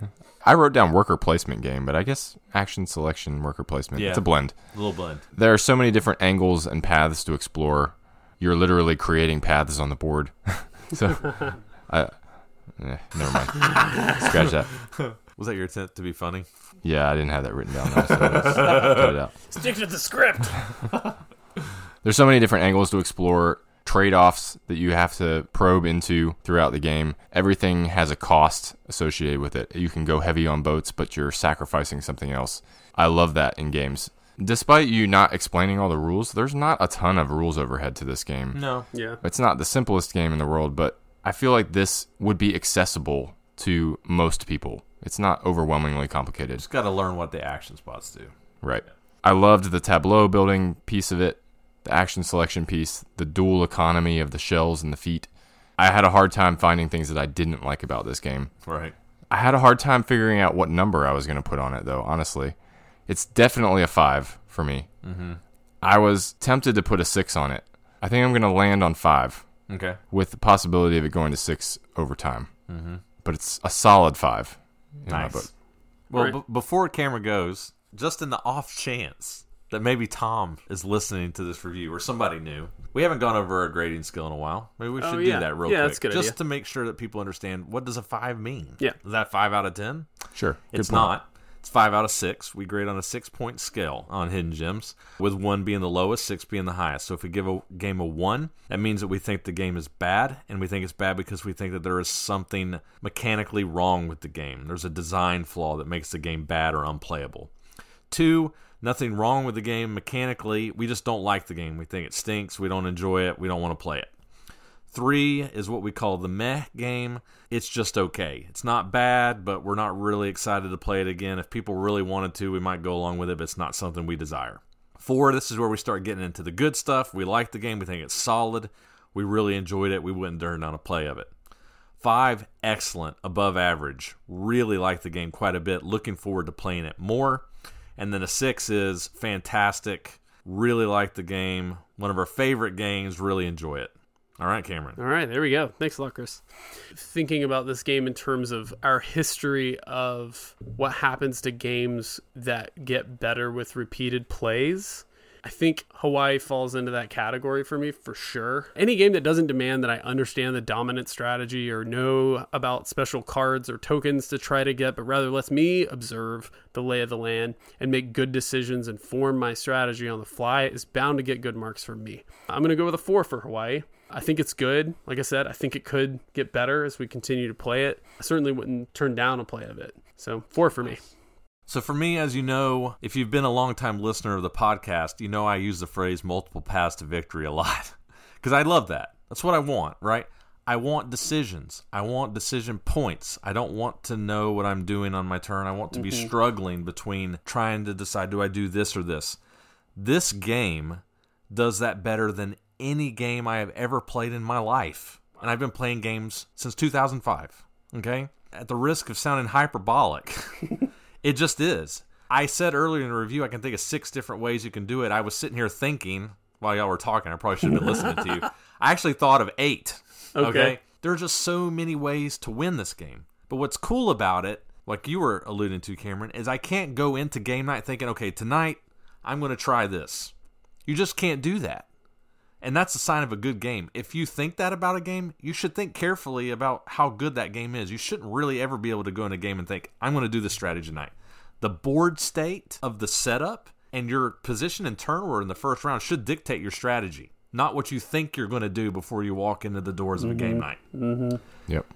[laughs] I wrote down worker placement game, but I guess action selection worker placement. Yeah. It's a blend. A little blend. There are so many different angles and paths to explore. You're literally creating paths on the board. [laughs] so, I, eh, never mind. Scratch that. Was that your attempt to be funny? Yeah, I didn't have that written down. Though, so cut it out. Stick to the script. [laughs] There's so many different angles to explore, trade-offs that you have to probe into throughout the game. Everything has a cost associated with it. You can go heavy on boats, but you're sacrificing something else. I love that in games. Despite you not explaining all the rules, there's not a ton of rules overhead to this game. No. Yeah. It's not the simplest game in the world, but I feel like this would be accessible to most people. It's not overwhelmingly complicated. Just got to learn what the action spots do. Right. I loved the tableau building piece of it, the action selection piece, the dual economy of the shells and the feet. I had a hard time finding things that I didn't like about this game. Right. I had a hard time figuring out what number I was going to put on it, though, honestly. It's definitely a five for me. Mm-hmm. I was tempted to put a six on it. I think I'm going to land on five Okay. with the possibility of it going to six over time. Mm-hmm. But it's a solid five in my Nice. book. Well, Right. b- before Cameron goes, just in the off chance that maybe Tom is listening to this review or somebody new, we haven't gone over our grading skill in a while. Maybe we Oh, should yeah. do that real Yeah, quick, that's a good just idea. to make sure that people understand what does a five mean. Yeah. is that five out of ten? Sure. Good It's point. not. It's five out of six. We grade on a six point scale on Hidden Gems, with one being the lowest, six being the highest. So if we give a game a one, that means that we think the game is bad, and we think it's bad because we think that there is something mechanically wrong with the game. There's a design flaw that makes the game bad or unplayable. Two, nothing wrong with the game mechanically. We just don't like the game. We think it stinks. We don't enjoy it. We don't want to play it. Three is what we call the meh game. It's just okay. It's not bad, but we're not really excited to play it again. If people really wanted to, we might go along with it, but it's not something we desire. Four, this is where we start getting into the good stuff. We like the game. We think it's solid. We really enjoyed it. We wouldn't turn down a play of it. Five, excellent, above average. Really like the game quite a bit. Looking forward to playing it more. And then a six is fantastic. Really like the game. One of our favorite games. Really enjoy it. All right, Cameron. All right, there we go. Thanks a lot, Chris. Thinking about this game in terms of our history of what happens to games that get better with repeated plays, I think Hawaii falls into that category for me for sure. Any game that doesn't demand that I understand the dominant strategy or know about special cards or tokens to try to get, but rather lets me observe the lay of the land and make good decisions and form my strategy on the fly is bound to get good marks from me. I'm going to go with a four for Hawaii. I think it's good. Like I said, I think it could get better as we continue to play it. I certainly wouldn't turn down a play of it. So, four for me. So, for me, as you know, if you've been a longtime listener of the podcast, you know I use the phrase multiple paths to victory a lot [laughs] because I love that. That's what I want, right? I want decisions. I want decision points. I don't want to know what I'm doing on my turn. I want to be mm-hmm. struggling between trying to decide do I do this or this. This game does that better than any game I have ever played in my life. And I've been playing games since 2005. Okay? At the risk of sounding hyperbolic, [laughs] it just is. I said earlier in the review, I can think of six different ways you can do it. I was sitting here thinking while y'all were talking. I probably should have been listening to you. [laughs] I actually thought of eight. Okay. There are just so many ways to win this game. But what's cool about it, like you were alluding to, Cameron, is I can't go into game night thinking, okay, tonight I'm going to try this. You just can't do that. And that's a sign of a good game. If you think that about a game, you should think carefully about how good that game is. You shouldn't really ever be able to go in a game and think, I'm going to do this strategy tonight. The board state of the setup and your position and turn order in the first round should dictate your strategy, not what you think you're going to do before you walk into the doors of a game mm-hmm. night. Mm-hmm. Yep.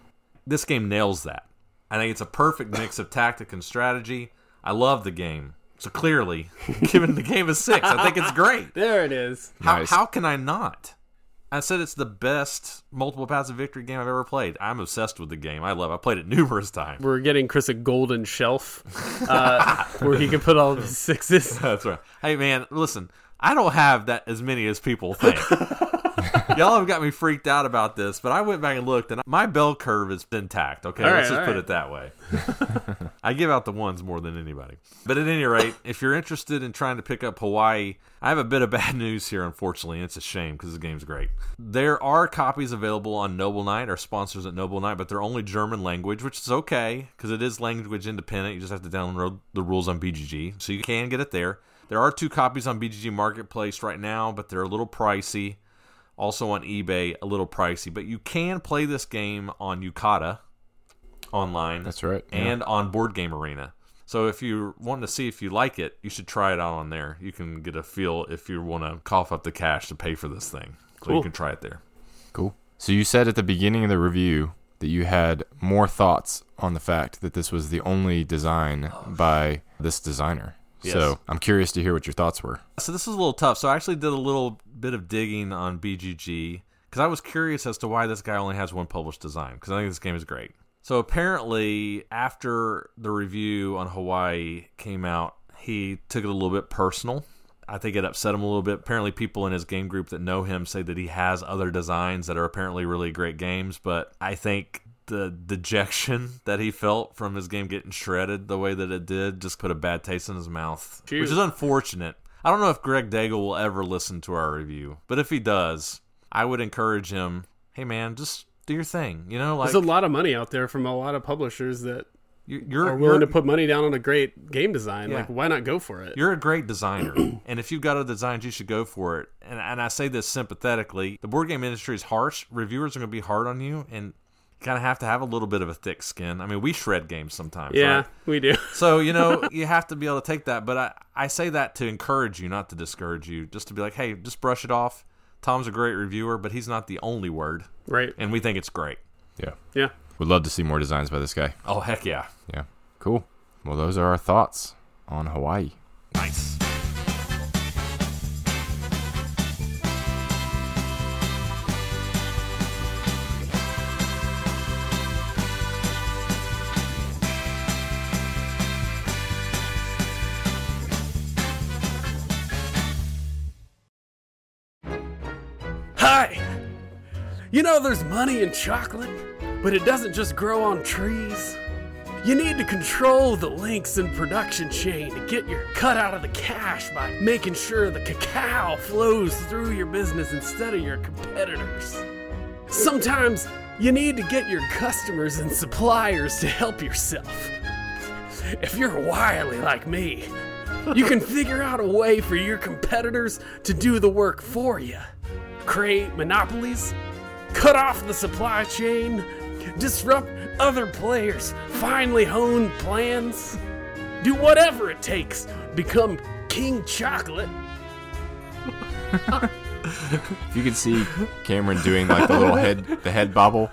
This game nails that. I think it's a perfect mix of tactic and strategy. I love the game. So clearly, giving the game a six, I think it's great. [laughs] There it is. How, Nice. how can I not? I said it's the best multiple paths of victory game I've ever played. I'm obsessed with the game. I love. it. I played it [laughs] numerous times. We're getting Chris a golden shelf uh, [laughs] where he can put all of his sixes. That's right. Hey man, listen. I don't have that as many as people think. [laughs] Y'all have got me freaked out about this, but I went back and looked, and my bell curve is intact. Okay, All let's right, just put right. it that way. [laughs] I give out the ones more than anybody. But at any rate, if you're interested in trying to pick up Hawaii, I have a bit of bad [laughs] news here, unfortunately, it's a shame because the game's great. There are copies available on Noble Knight, our sponsors at Noble Knight, but they're only German language, which is okay because it is language independent. You just have to download the rules on BGG, so you can get it there. There are two copies on BGG Marketplace right now, but they're a little pricey. Also on eBay, a little pricey, but you can play this game on Yucata online. That's right, yeah. And on Board Game Arena. So if you want to see if you like it, you should try it out on there. You can get a feel if you want to cough up the cash to pay for this thing. So you can try it there. Cool. So you said at the beginning of the review that you had more thoughts on the fact that this was the only design oh, by this designer. Yes. So I'm curious to hear what your thoughts were. So this is a little tough. So I actually did a little bit of digging on BGG because I was curious as to why this guy only has one published design because I think this game is great. So apparently, after the review on Hawaii came out, he took it a little bit personal. I think it upset him a little bit. Apparently, people in his game group that know him say that he has other designs that are apparently really great games, but I think the dejection that he felt from his game getting shredded the way that it did just put a bad taste in his mouth, Shoot. which is unfortunate. I don't know if Greg Daigle will ever listen to our review, but if he does, I would encourage him. Hey, man, just do your thing. You know, like There's a lot of money out there from a lot of publishers that you- you're are willing you're, to put money down on a great game design. Yeah. Like, why not go for it? You're a great designer, [clears throat] and if you've got a design, you should go for it. And, and I say this sympathetically: the board game industry is harsh. Reviewers are going to be hard on you, and kind of have to have a little bit of a thick skin. I mean, we shred games sometimes, yeah, right? we do. [laughs] So you know, you have to be able to take that. But I, I say that to encourage you, not to discourage you. Just to be like, hey, just brush it off. Tom's a great reviewer, but he's not the only word, right. and we think it's great. Yeah. Yeah. We'd love to see more designs by this guy. Oh heck yeah, Yeah. Cool. Well, those are our thoughts on Hawaii. nice. You know there's money in chocolate, but it doesn't just grow on trees. You need to control the links in production chain to get your cut out of the cash by making sure the cacao flows through your business instead of your competitors. Sometimes you need to get your customers and suppliers to help yourself. If you're wily like me, you can figure out a way for your competitors to do the work for you. Create monopolies, cut off the supply chain, disrupt other players, finally hone plans. Do whatever it takes. Become King Chocolate. If you could see Cameron doing like the little head, the head bobble,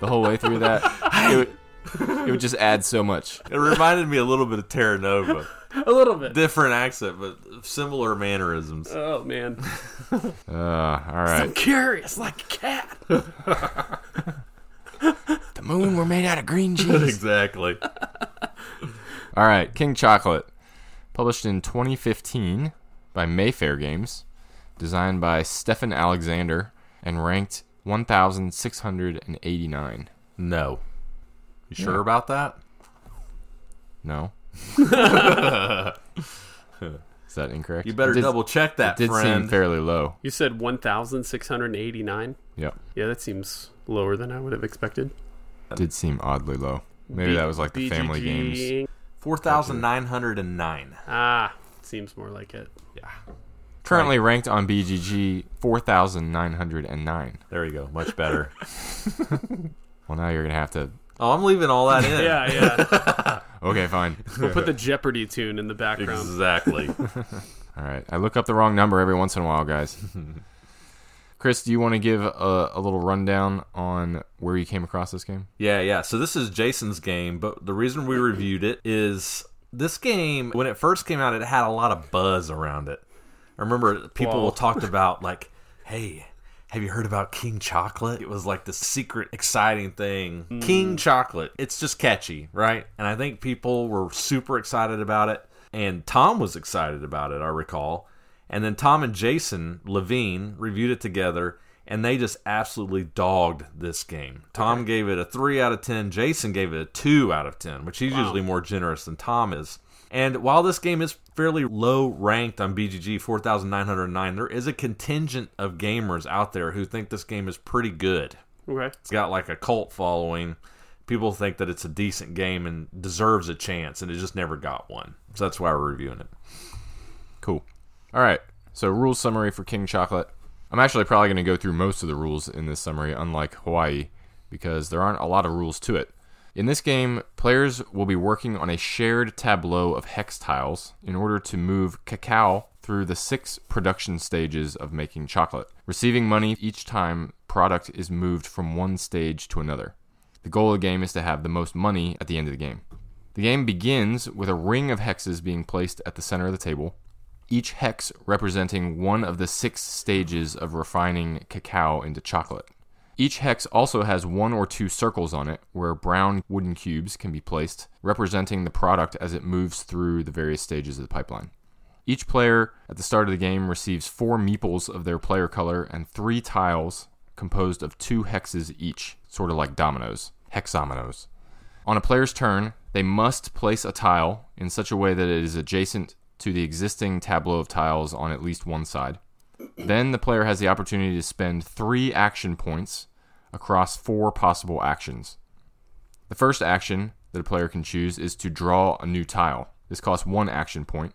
the whole way through that, it would, it would just add so much. [laughs] It reminded me a little bit of Terra Nova. A little bit. different accent, but similar mannerisms. Oh man. [laughs] Uh, all right. I'm curious like a cat. [laughs] The moon were made out of green cheese. exactly. All right, King Chocolate, published in 2015 by Mayfair Games, designed by Stefan Alexander, and ranked 1,689. No. You sure about that? No. [laughs] Is that incorrect? You better did- double check that, Did friend. seem fairly low. You said 1,689? Yep. Yeah, that seems lower than I would have expected. Did seem oddly low. Maybe that was like the family games. BGG. 4,909. Ah, seems more like it. Yeah. Currently ranked on BGG 4,909. There you go. Much better. [laughs] Well, now you're going to have to. Oh, I'm leaving all that in. Yeah, yeah. [laughs] Okay, fine. we'll put the Jeopardy tune in the background. Exactly. [laughs] All right. I look up the wrong number every once in a while, guys. [laughs] Chris, do you want to give a, a little rundown on where you came across this game? yeah, yeah. So this is Jason's game, but the reason we reviewed it is this game, when it first came out, it had a lot of buzz around it. I remember people Whoa. talked about, like, hey, have you heard about King Chocolate? It was like the secret, exciting thing. Hmm. King Chocolate. It's just catchy, right? And I think people were super excited about it. And Tom was excited about it, I recall. And then Tom and Jason Levine reviewed it together, and they just absolutely dogged this game. Tom gave it a 3 out of 10. Jason gave it a 2 out of 10, which he's usually more generous than Tom is. And while this game is fairly low ranked on BGG 4909, there is a contingent of gamers out there who think this game is pretty good. Okay. It's got like a cult following. People think that it's a decent game and deserves a chance, and it just never got one. So that's why we're reviewing it. Cool. All right. So, rules summary for King Chocolate. I'm actually probably going to go through most of the rules in this summary, unlike Hawaii, because there aren't a lot of rules to it. In this game, players will be working on a shared tableau of hex tiles in order to move cacao through the six production stages of making chocolate, receiving money each time product is moved from one stage to another. The goal of the game is to have the most money at the end of the game. The game begins with a ring of hexes being placed at the center of the table, each hex representing one of the six stages of refining cacao into chocolate. Each hex also has one or two circles on it where brown wooden cubes can be placed, representing the product as it moves through the various stages of the pipeline. Each player at the start of the game receives four meeples of their player color and three tiles composed of two hexes each, sort of like dominoes, hexominoes. On a player's turn, they must place a tile in such a way that it is adjacent to the existing tableau of tiles on at least one side. Then the player has the opportunity to spend three action points across four possible actions. The first action that a player can choose is to draw a new tile. This costs one action point.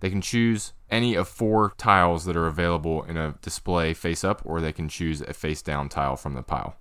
They can choose any of four tiles that are available in a display face up, or they can choose a face down tile from the pile.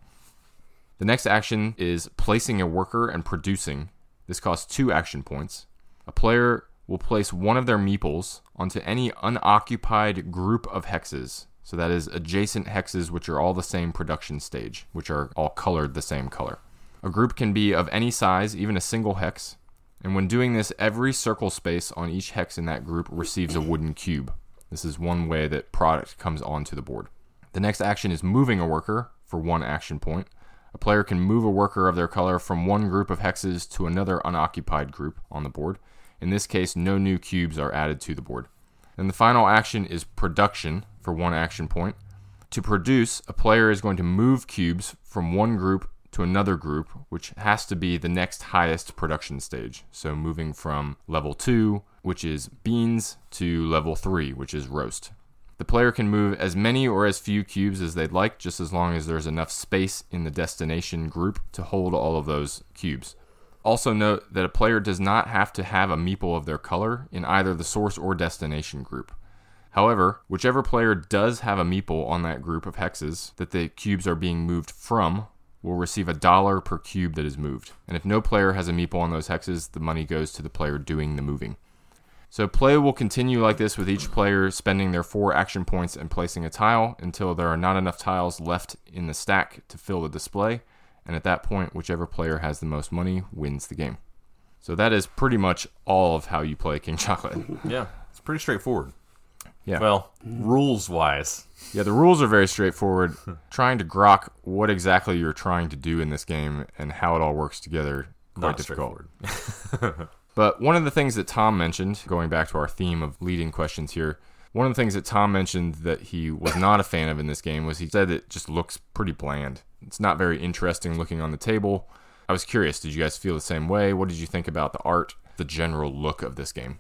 The next action is placing a worker and producing. This costs two action points. A player will place one of their meeples onto any unoccupied group of hexes. So that is adjacent hexes which are all the same production stage, which are all colored the same color. A group can be of any size, even a single hex. And when doing this, every circle space on each hex in that group receives a wooden cube. This is one way that product comes onto the board. The next action is moving a worker for one action point. A player can move a worker of their color from one group of hexes to another unoccupied group on the board. In this case, no new cubes are added to the board. And the final action is production for one action point. To produce, a player is going to move cubes from one group to another group, which has to be the next highest production stage. So moving from level 2, which is beans, to level 3, which is roast. The player can move as many or as few cubes as they'd like, just as long as there's enough space in the destination group to hold all of those cubes. Also, note that a player does not have to have a meeple of their color in either the source or destination group. However, whichever player does have a meeple on that group of hexes that the cubes are being moved from will receive a dollar per cube that is moved. And if no player has a meeple on those hexes, the money goes to the player doing the moving. So play will continue like this with each player spending their four action points and placing a tile until there are not enough tiles left in the stack to fill the display. And at that point, whichever player has the most money wins the game. So that is pretty much all of how you play King Chocolate. [laughs] Yeah, it's pretty straightforward. Yeah. Well, rules wise, Yeah, the rules are very straightforward. [laughs] trying to grok what exactly you're trying to do in this game and how it all works together quite not difficult. [laughs] But one of the things that Tom mentioned, going back to our theme of leading questions here, one of the things that Tom mentioned that he was not a fan of in this game was he said it just looks pretty bland. It's not very interesting looking on the table. I was curious, did you guys feel the same way? What did you think about the art, the general look of this game?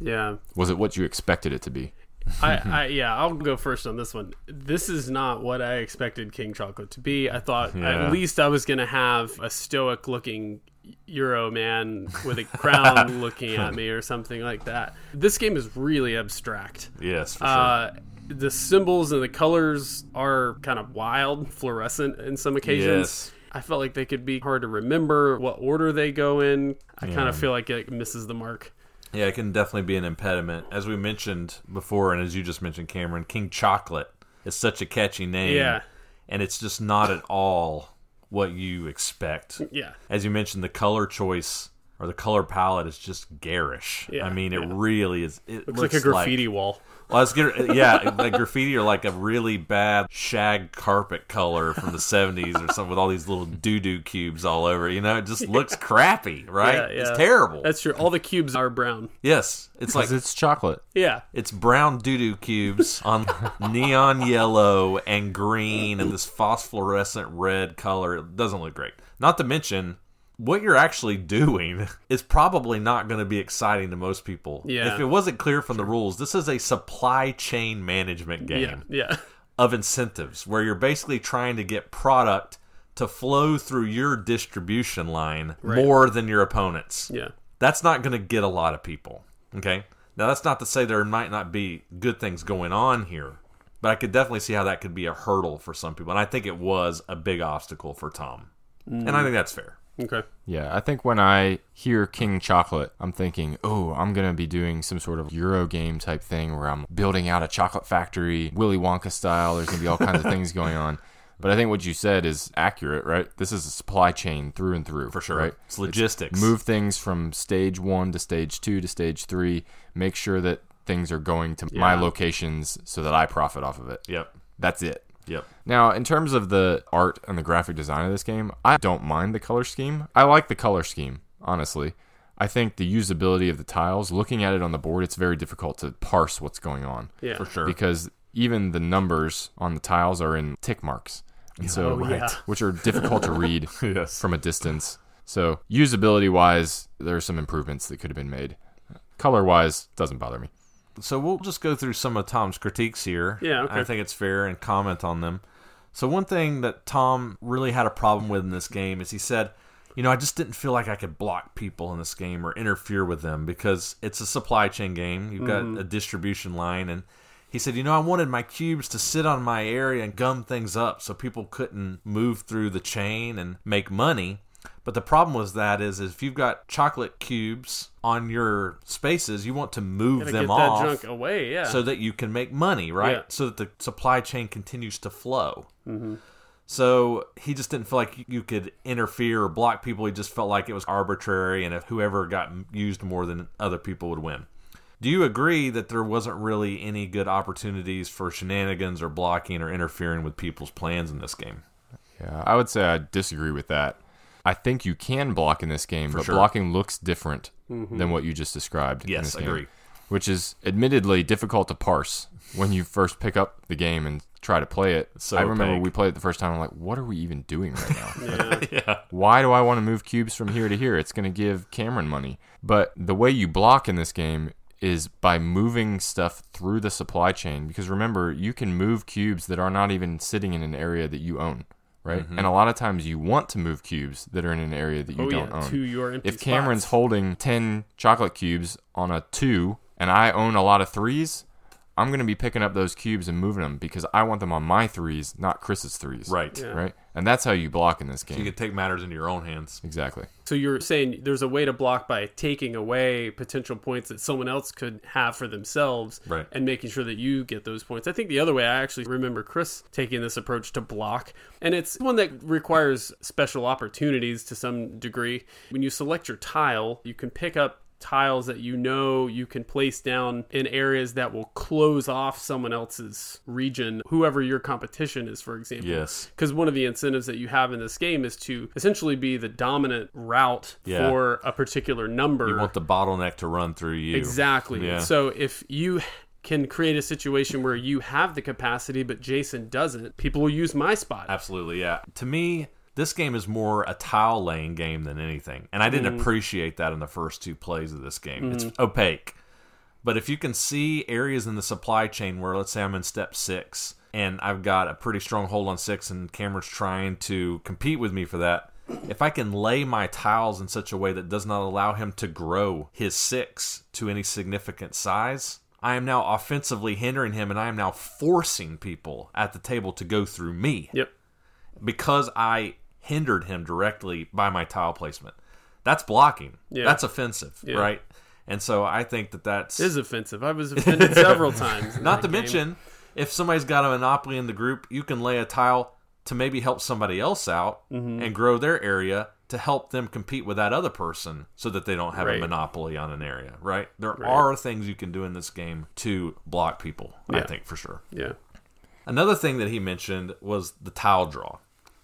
Yeah. Was it what you expected it to be? I, [laughs] I yeah, I'll go first on this one. This is not what I expected King Chocolate to be. I thought Yeah. at least I was gonna have a stoic looking Euro man with a crown [laughs] looking at me or something like that. This game is really abstract. yes, for sure. Uh, the symbols and the colors are kind of wild, fluorescent in some occasions. Yes. I felt like they could be hard to remember what order they go in. I kind of feel like it misses the mark. Yeah, it can definitely be an impediment. As we mentioned before, and as you just mentioned, Cameron, King Chocolate is such a catchy name. Yeah. And it's just not at all what you expect. Yeah. As you mentioned, the color choice or the color palette is just garish. Yeah, I mean, it yeah. really is. It Looks like a graffiti wall. Well, I was gonna, yeah, like graffiti or like a really bad shag carpet color from the '70s or something with all these little doo doo cubes all over. You know, it just looks crappy, [laughs] right? Yeah, It's terrible. That's true. All the cubes are brown. yes, it's like it's chocolate. Yeah. it's brown doo doo cubes on [laughs] neon yellow and green and this phosphorescent red color. It doesn't look great. Not to mention, what you're actually doing is probably not going to be exciting to most people. Yeah. If it wasn't clear from the rules, this is a supply chain management game Yeah. Yeah. of incentives where you're basically trying to get product to flow through your distribution line more than your opponents Yeah. that's not going to get a lot of people. Okay. Now, that's not to say there might not be good things going on here, but I could definitely see how that could be a hurdle for some people. And I think it was a big obstacle for Tom. And I mm. think that's fair. Okay. Yeah, I think when I hear King Chocolate, I'm thinking, oh, I'm going to be doing some sort of Euro game type thing where I'm building out a chocolate factory, Willy Wonka style. There's going to be all kinds of things going on. [laughs] But I think what you said is accurate, right? This is a supply chain through and through. For sure. Right? It's logistics. Move things from stage one to stage two to stage three. Make sure that things are going to my locations so that I profit off of it. Yep. That's it. Yep. Now, in terms of the art and the graphic design of this game, I don't mind the color scheme. I like the color scheme, honestly. I think the usability of the tiles, looking at it on the board, it's very difficult to parse what's going on Yeah. For sure. because even the numbers on the tiles are in tick marks. And so, Oh, yeah. [laughs] which are difficult to read [laughs] yes. from a distance. So, usability wise, there are some improvements that could have been made. Color wise, doesn't bother me. So we'll just go through some of Tom's critiques here. Yeah, okay. I think it's fair and comment on them. So one thing that Tom really had a problem with in this game is he said, you know, I just didn't feel like I could block people in this game or interfere with them because it's a supply chain game. You've got mm-hmm. a distribution line and he said, you know, I wanted my cubes to sit on my area and gum things up so people couldn't move through the chain and make money. But the problem with that is, is if you've got chocolate cubes on your spaces, you want to move Gotta them get off that junk away. Yeah. so that you can make money, right? Yeah. So that the supply chain continues to flow. Mm-hmm. So he just didn't feel like you could interfere or block people. He just felt like it was arbitrary, and if whoever got used more than other people would win. Do you agree that there wasn't really any good opportunities for shenanigans or blocking or interfering with people's plans in this game? Yeah, I would say I disagree with that. I think you can block in this game, but sure. blocking looks different mm-hmm. than what you just described. in Yes, game, agree. Which is admittedly difficult to parse when you first pick up the game and try to play it. so I remember opaque. we played it the first time. I'm like, what are we even doing right now? [laughs] yeah. [laughs] yeah. Why do I want to move cubes from here to here? It's going to give Cameron money. But the way you block in this game is by moving stuff through the supply chain. Because remember, you can move cubes that are not even sitting in an area that you own, right? Mm-hmm. And a lot of times you want to move cubes that are in an area that you Oh don't yeah. own. To your empty if Cameron's spots. holding 10 chocolate cubes on a two and I own a lot of threes, I'm going to be picking up those cubes and moving them because I want them on my threes, not Chris's threes. Right. Yeah. Right? And that's how you block in this game. You can take matters into your own hands. exactly. So you're saying there's a way to block by taking away potential points that someone else could have for themselves Right. and making sure that you get those points. I think the other way I actually remember Chris taking this approach to block and it's one that requires special opportunities to some degree. When you select your tile, you can pick up tiles that you know you can place down in areas that will close off someone else's region, whoever your competition is, for example. Yes. Because one of the incentives that you have in this game is to essentially be the dominant route Yeah. for a particular number. You want the bottleneck to run through you. exactly. Yeah. So if you can create a situation where you have the capacity but Jason doesn't, people will use my spot. Absolutely, yeah. To me, this game is more a tile laying game than anything. And I didn't mm. appreciate that in the first two plays of this game. It's mm. opaque. But if you can see areas in the supply chain where, let's say, I'm in step six and I've got a pretty strong hold on six and Cameron's trying to compete with me for that, if I can lay my tiles in such a way that does not allow him to grow his six to any significant size, I am now offensively hindering him and I am now forcing people at the table to go through me Yep. because I hindered him directly by my tile placement. That's blocking. Yeah. That's offensive, Yeah. right? And so I think that that's It is offensive. I was offended several [laughs] times. not to game. mention if somebody's got a monopoly in the group, you can lay a tile to maybe help somebody else out Mm-hmm. and grow their area to help them compete with that other person so that they don't have a monopoly on an area, right? There are things you can do in this game to block people, I think for sure. Yeah. Another thing that he mentioned was the tile draw.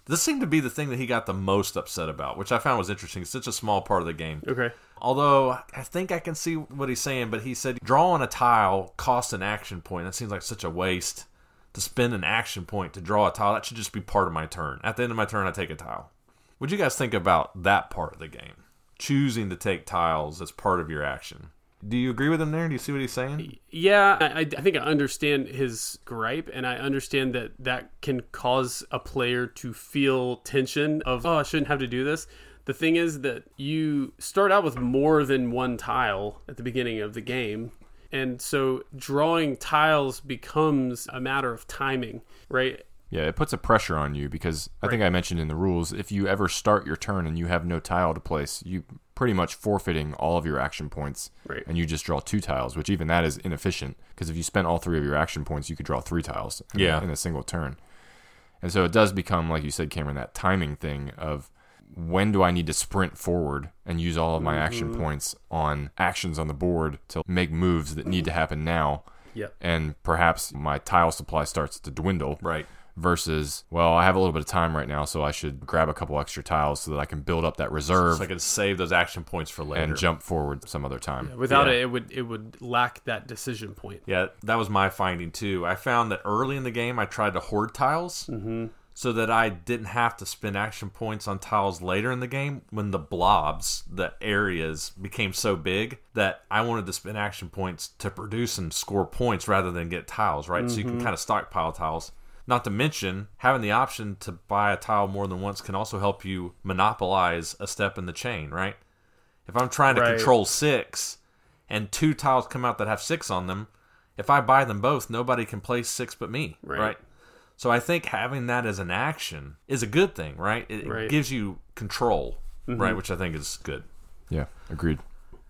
This seemed to be the thing that he got the most upset about, which I found was interesting. It's such a small part of the game. Okay. Although I think I can see what he's saying, but he said drawing a tile costs an action point. That seems like such a waste to spend an action point to draw a tile. That should just be part of my turn. At the end of my turn, I take a tile. What do you guys think about that part of the game? Choosing to take tiles as part of your action. Do you agree with him there? Do you see what he's saying? Yeah, I, I think I understand his gripe, and I understand that that can cause a player to feel tension of, oh, I shouldn't have to do this. The thing is that you start out with more than one tile at the beginning of the game. And so drawing tiles becomes a matter of timing, right? Yeah, it puts a pressure on you because I think I mentioned in the rules if you ever start your turn and you have no tile to place, you pretty much forfeiting all of your action points, Right. and you just draw two tiles, which even that is inefficient because if you spent all three of your action points, you could draw three tiles in, Yeah. in a single turn. And so it does become, like you said, Cameron, that timing thing of when do I need to sprint forward and use all of my action mm-hmm. points on actions on the board to make moves that need to happen now. Yep. And perhaps my tile supply starts to dwindle. Right. Versus, well, I have a little bit of time right now, so I should grab a couple extra tiles so that I can build up that reserve So I can save those action points for later. and jump forward some other time. Without Yeah. it, it would it would lack that decision point. Yeah, that was my finding too. I found that early in the game, I tried to hoard tiles mm-hmm. so that I didn't have to spend action points on tiles later in the game when the blobs, the areas, became so big that I wanted to spend action points to produce and score points rather than get tiles, right? So you can mm-hmm. kind of stockpile tiles. Not to mention, having the option to buy a tile more than once can also help you monopolize a step in the chain, right? If I'm trying to Right. control six and two tiles come out that have six on them, if I buy them both, nobody can play six but me, Right. right? So I think having that as an action is a good thing, right? It, it Right. Mm-hmm. gives you control, right? Which I think is good. Yeah, agreed.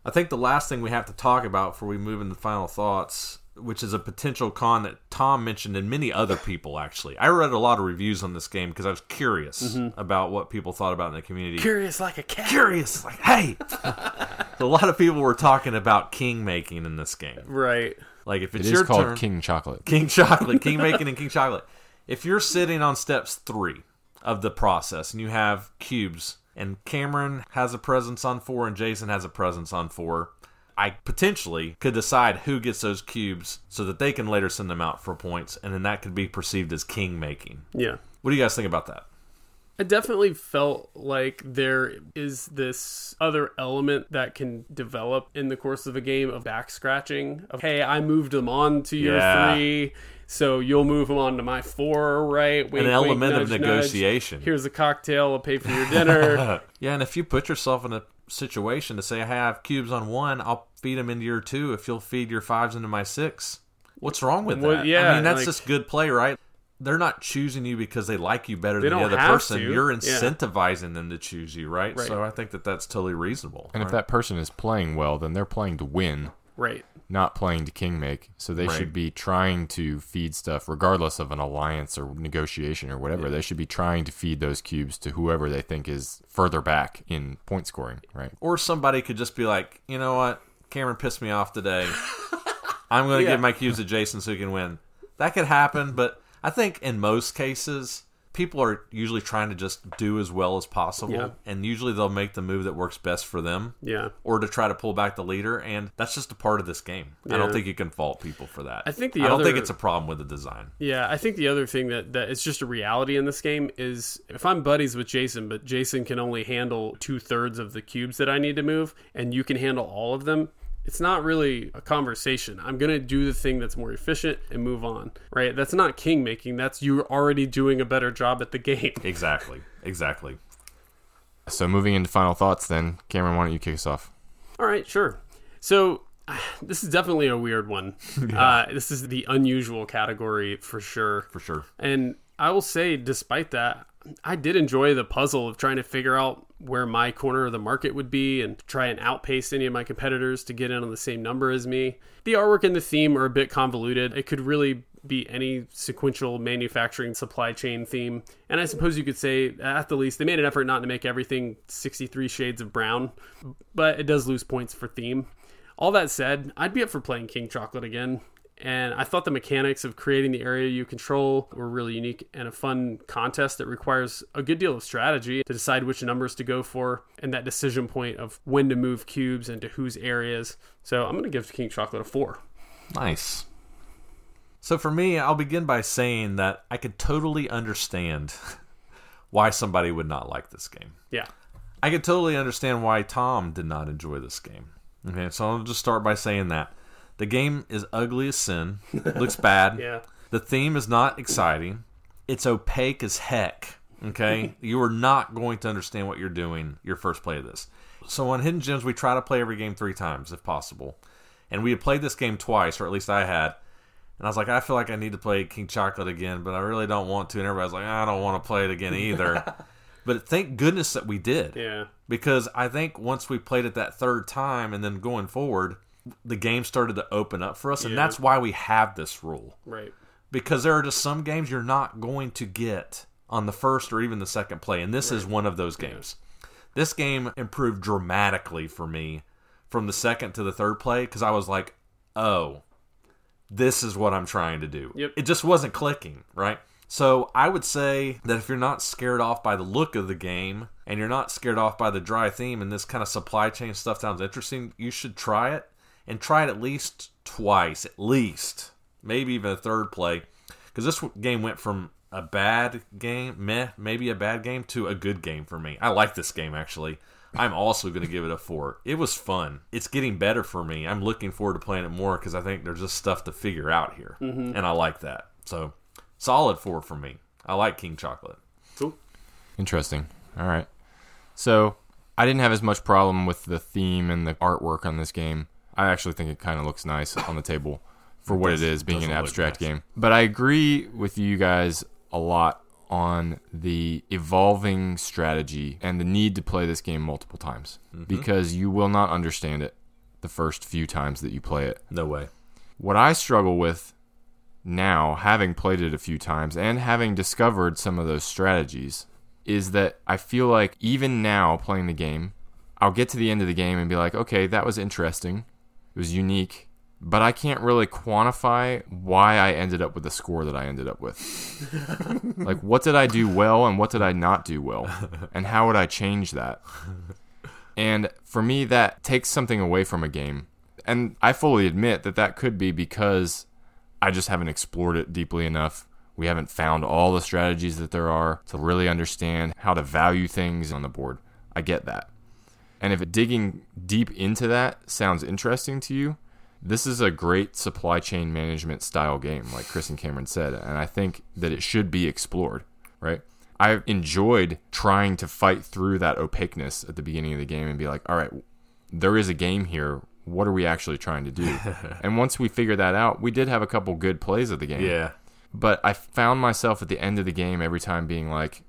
I think the last thing we have to talk about before we move into final thoughts, which is a potential con that Tom mentioned and many other people actually. I read a lot of reviews on this game because I was curious Mm-hmm. about what people thought about in the community. Curious like a cat. Curious, like, hey, [laughs] a lot of people were talking about king making in this game. Right. Like if It it's is your called turn, King Chocolate. King Chocolate, King Bacon, and King Chocolate. If you're sitting on steps three of the process and you have cubes, and Cameron has a presence on four and Jason has a presence on four, I potentially could decide who gets those cubes so that they can later send them out for points, and then that could be perceived as king making. Yeah. What do you guys think about that? I definitely felt like there is this other element that can develop in the course of a game of back scratching. Of hey, I moved them on to your Yeah. three, so you'll move them on to my four, right? Wink, An element wink, of nudge, nudge. negotiation. Here's a cocktail. I'll pay for your [laughs] dinner. Yeah, and if you put yourself in a situation to say Hey, I have cubes on one, I'll feed them into your two if you'll feed your fives into my six. What's wrong with Well, that? yeah, I mean that's like- just good play, right? They're not choosing you because they like you better than the other person. to. You're Yeah. incentivizing them to choose you, right? Right. So I think that that's totally reasonable. And if that person is playing well, then they're playing to win, right. not playing to king make. So they Right. should be trying to feed stuff, regardless of an alliance or negotiation or whatever. They should be trying to feed those cubes to whoever they think is further back in point scoring, right? or somebody could just be like, you know what, Cameron pissed me off today. [laughs] I'm going to Yeah. give my cubes to Jason so he can win. That could happen, but I think in most cases, people are usually trying to just do as well as possible, Yeah. and usually they'll make the move that works best for them, Yeah. or to try to pull back the leader, and that's just a part of this game. I don't think you can fault people for that. I think the I don't think it's a problem with the design. Yeah, I think the other thing that, that is just a reality in this game is if I'm buddies with Jason, but Jason can only handle two thirds of the cubes that I need to move, and you can handle all of them, it's not really a conversation. I'm going to do the thing that's more efficient and move on, right? That's not king making. That's you already doing a better job at the game. [laughs] Exactly. Exactly. So moving into final thoughts, then Cameron, why don't you kick us off? All right, sure. So [sighs] this is definitely a weird one. [laughs] Uh, this is the unusual category for sure. For sure. And I will say, despite that, I did enjoy the puzzle of trying to figure out where my corner of the market would be and try and outpace any of my competitors to get in on the same number as me. The artwork and the theme are a bit convoluted. It could really be any sequential manufacturing supply chain theme. And I suppose you could say, at the least, they made an effort not to make everything 63 shades of brown, but it does lose points for theme. All that said, I'd be up for playing King Chocolate again. And I thought the mechanics of creating the area you control were really unique and a fun contest that requires a good deal of strategy to decide which numbers to go for and that decision point of when to move cubes into whose areas. So I'm going to give King Chocolate a four. Nice. So for me, I'll begin by saying that I could totally understand [laughs] why somebody would not like this game. Yeah. I could totally understand why Tom did not enjoy this game. Okay, so I'll just start by saying that the game is ugly as sin, [laughs] looks bad. Yeah. The theme is not exciting. It's opaque as heck. Okay, [laughs] you are not going to understand what you're doing your first play of this. So on Hidden Gems, we try to play every game three times if possible, and we had played this game twice, or at least I had. And I was like, I feel like I need to play King Chocolate again, but I really don't want to. And everybody's like, I don't want to play it again [laughs] either. but thank goodness that we did Yeah. because I think once we played it that third time and then going forward, the game started to open up for us, and Yeah. that's why we have this rule. Right. because there are just some games you're not going to get on the first or even the second play, and this is one of those games. This game improved dramatically for me from the second to the third play because I was like, oh, this is what I'm trying to do. Yep. It just wasn't clicking, right? So I would say that if you're not scared off by the look of the game and you're not scared off by the dry theme and this kind of supply chain stuff sounds interesting, you should try it and try it at least twice, at least, maybe even a third play, because this game went from a bad game, meh, maybe a bad game, to a good game for me. I like this game actually. I'm also going to give it a four. It was fun. It's getting better for me. I'm looking forward to playing it more because I think there's just stuff to figure out here, mm-hmm. and I like that. So, solid four for me. I like King Chocolate. Cool. Interesting. All right. So I didn't have as much problem with the theme and the artwork on this game. I actually think it kind of looks nice on the table for what it is, being an abstract nice. game. But I agree with you guys a lot on the evolving strategy and the need to play this game multiple times Mm-hmm. because you will not understand it the first few times that you play it. No way. What I struggle with now, having played it a few times and having discovered some of those strategies, is that I feel like even now playing the game, I'll get to the end of the game and be like, okay, that was interesting. It was unique. But I can't really quantify why I ended up with the score that I ended up with. [laughs] like, what did I do well and what did I not do well? And how would I change that? And for me, that takes something away from a game. And I fully admit that that could be because I just haven't explored it deeply enough. We haven't found all the strategies that there are to really understand how to value things on the board. I get that. And if digging deep into that sounds interesting to you, this is a great supply chain management style game, like Chris and Cameron said. And I think that it should be explored, right? I've enjoyed trying to fight through that opaqueness at the beginning of the game and be like, all right, there is a game here. What are we actually trying to do? [laughs] and once we figured that out, we did have a couple good plays of the game. Yeah. But I found myself at the end of the game every time being like,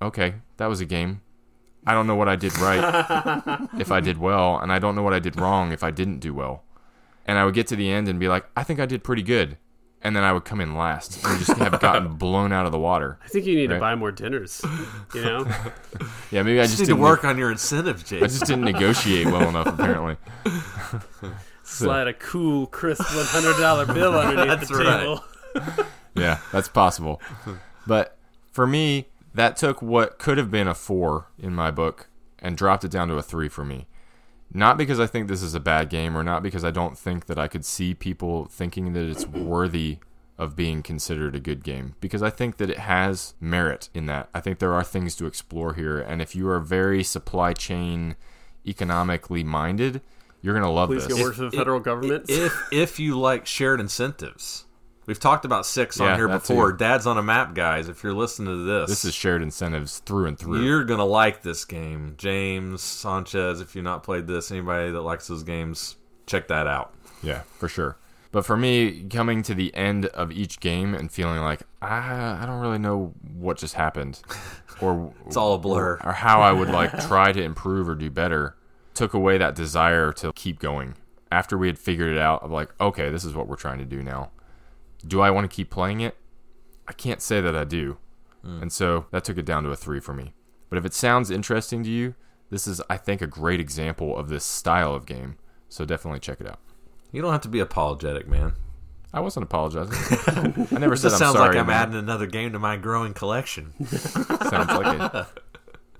okay, that was a game. I don't know what I did right [laughs] if I did well, and I don't know what I did wrong if I didn't do well. And I would get to the end and be like, I think I did pretty good. And then I would come in last and just have gotten [laughs] blown out of the water. I think you need Right. to buy more dinners. You know, [laughs] Yeah, maybe I Just just need to didn't work on your incentives, I just didn't negotiate well enough apparently. slide a cool, crisp one hundred dollar bill underneath the That's right. table. Yeah, that's possible. But for me, that took what could have been a four in my book and dropped it down to a three for me. Not because I think this is a bad game or not because I don't think that I could see people thinking that it's worthy of being considered a good game because I think that it has merit in that. I think there are things to explore here and if you are very supply chain economically minded, you're going to love Please this. go work for the federal government. if if you like shared incentives, we've talked about six on here before. too. Dad's on a map, guys. If you're listening to this, This is shared incentives through and through. you're gonna like this game, James Sanchez. If you've not played this, anybody that likes those games, check that out. Yeah, for sure. But for me, coming to the end of each game and feeling like I, I don't really know what just happened, [laughs] or It's all a blur. or how I would like try to improve or do better, took away that desire to keep going. After we had figured it out, of like, okay, this is what we're trying to do now. Do I want to keep playing it? I can't say that I do, hmm. and so that took it down to a three for me. But if it sounds interesting to you, this is, I think, a great example of this style of game. So definitely check it out. You don't have to be apologetic, man. I wasn't apologizing. [laughs] I never said This sounds sorry. like I'm man. adding another game to my growing collection. [laughs] Sounds like it. [laughs]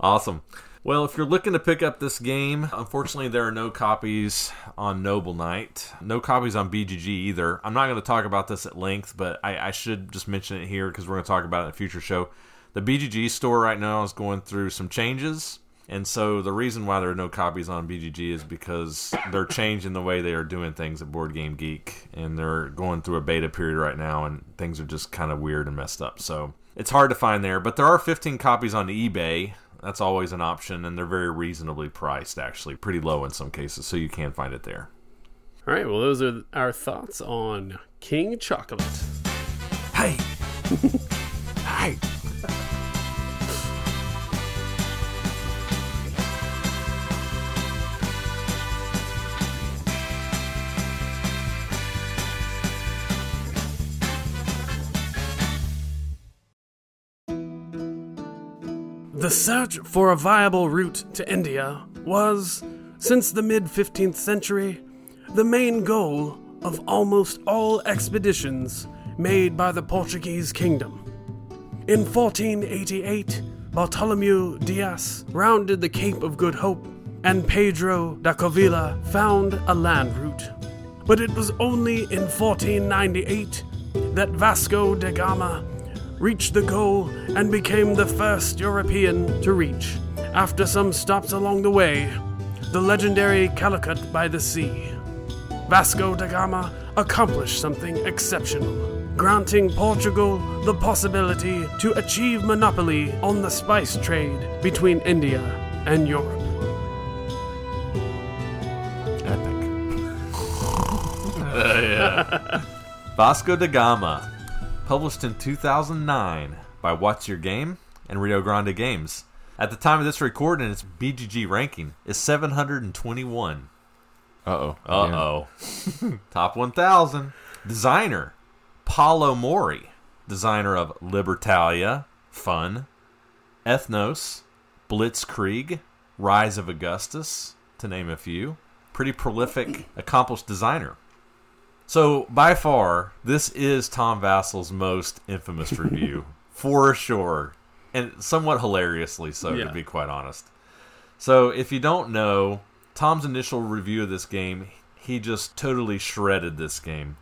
Awesome. Well, if you're looking to pick up this game, unfortunately, there are no copies on Noble Knight. No copies on BGG either. I'm not going to talk about this at length, but I, I should just mention it here because we're going to talk about it in a future show. The BGG store right now is going through some changes. And so the reason why there are no copies on BGG is because they're changing the way they are doing things at Board Game Geek. And they're going through a beta period right now, and things are just kind of weird and messed up. So it's hard to find there. But there are 15 copies on eBay. That's always an option, and they're very reasonably priced, actually. Pretty low in some cases, so you can find it there. All right. Well, those are our thoughts on King Chocolate. Hey! [laughs] hey! The search for a viable route to India was, since the mid 15th century, the main goal of almost all expeditions made by the Portuguese kingdom. In 1488, Bartolomeu Dias rounded the Cape of Good Hope, and Pedro da Covilhã found a land route. But it was only in 1498 that Vasco da Gama reached the goal and became the first European to reach, after some stops along the way, the legendary Calicut by the Sea. Vasco da Gama accomplished something exceptional granting Portugal the possibility to achieve monopoly on the spice trade between India and Europe. Epic [laughs] Vasco da Gama, published in 2009 by What's Your Game and Rio Grande Games. At the time of this recording, its BGG ranking is 721. Uh oh. Uh oh. [laughs] Top 1000. Designer Paolo Mori, designer of Libertalia, Fun, Ethnos, Blitzkrieg, Rise of Augustus, to name a few. Pretty prolific, accomplished designer. So, by far, this is Tom Vasel's most infamous [laughs] review, for sure. And somewhat hilariously so, Yeah. to be quite honest. So, if you don't know, Tom's initial review of this game, he just totally shredded this game.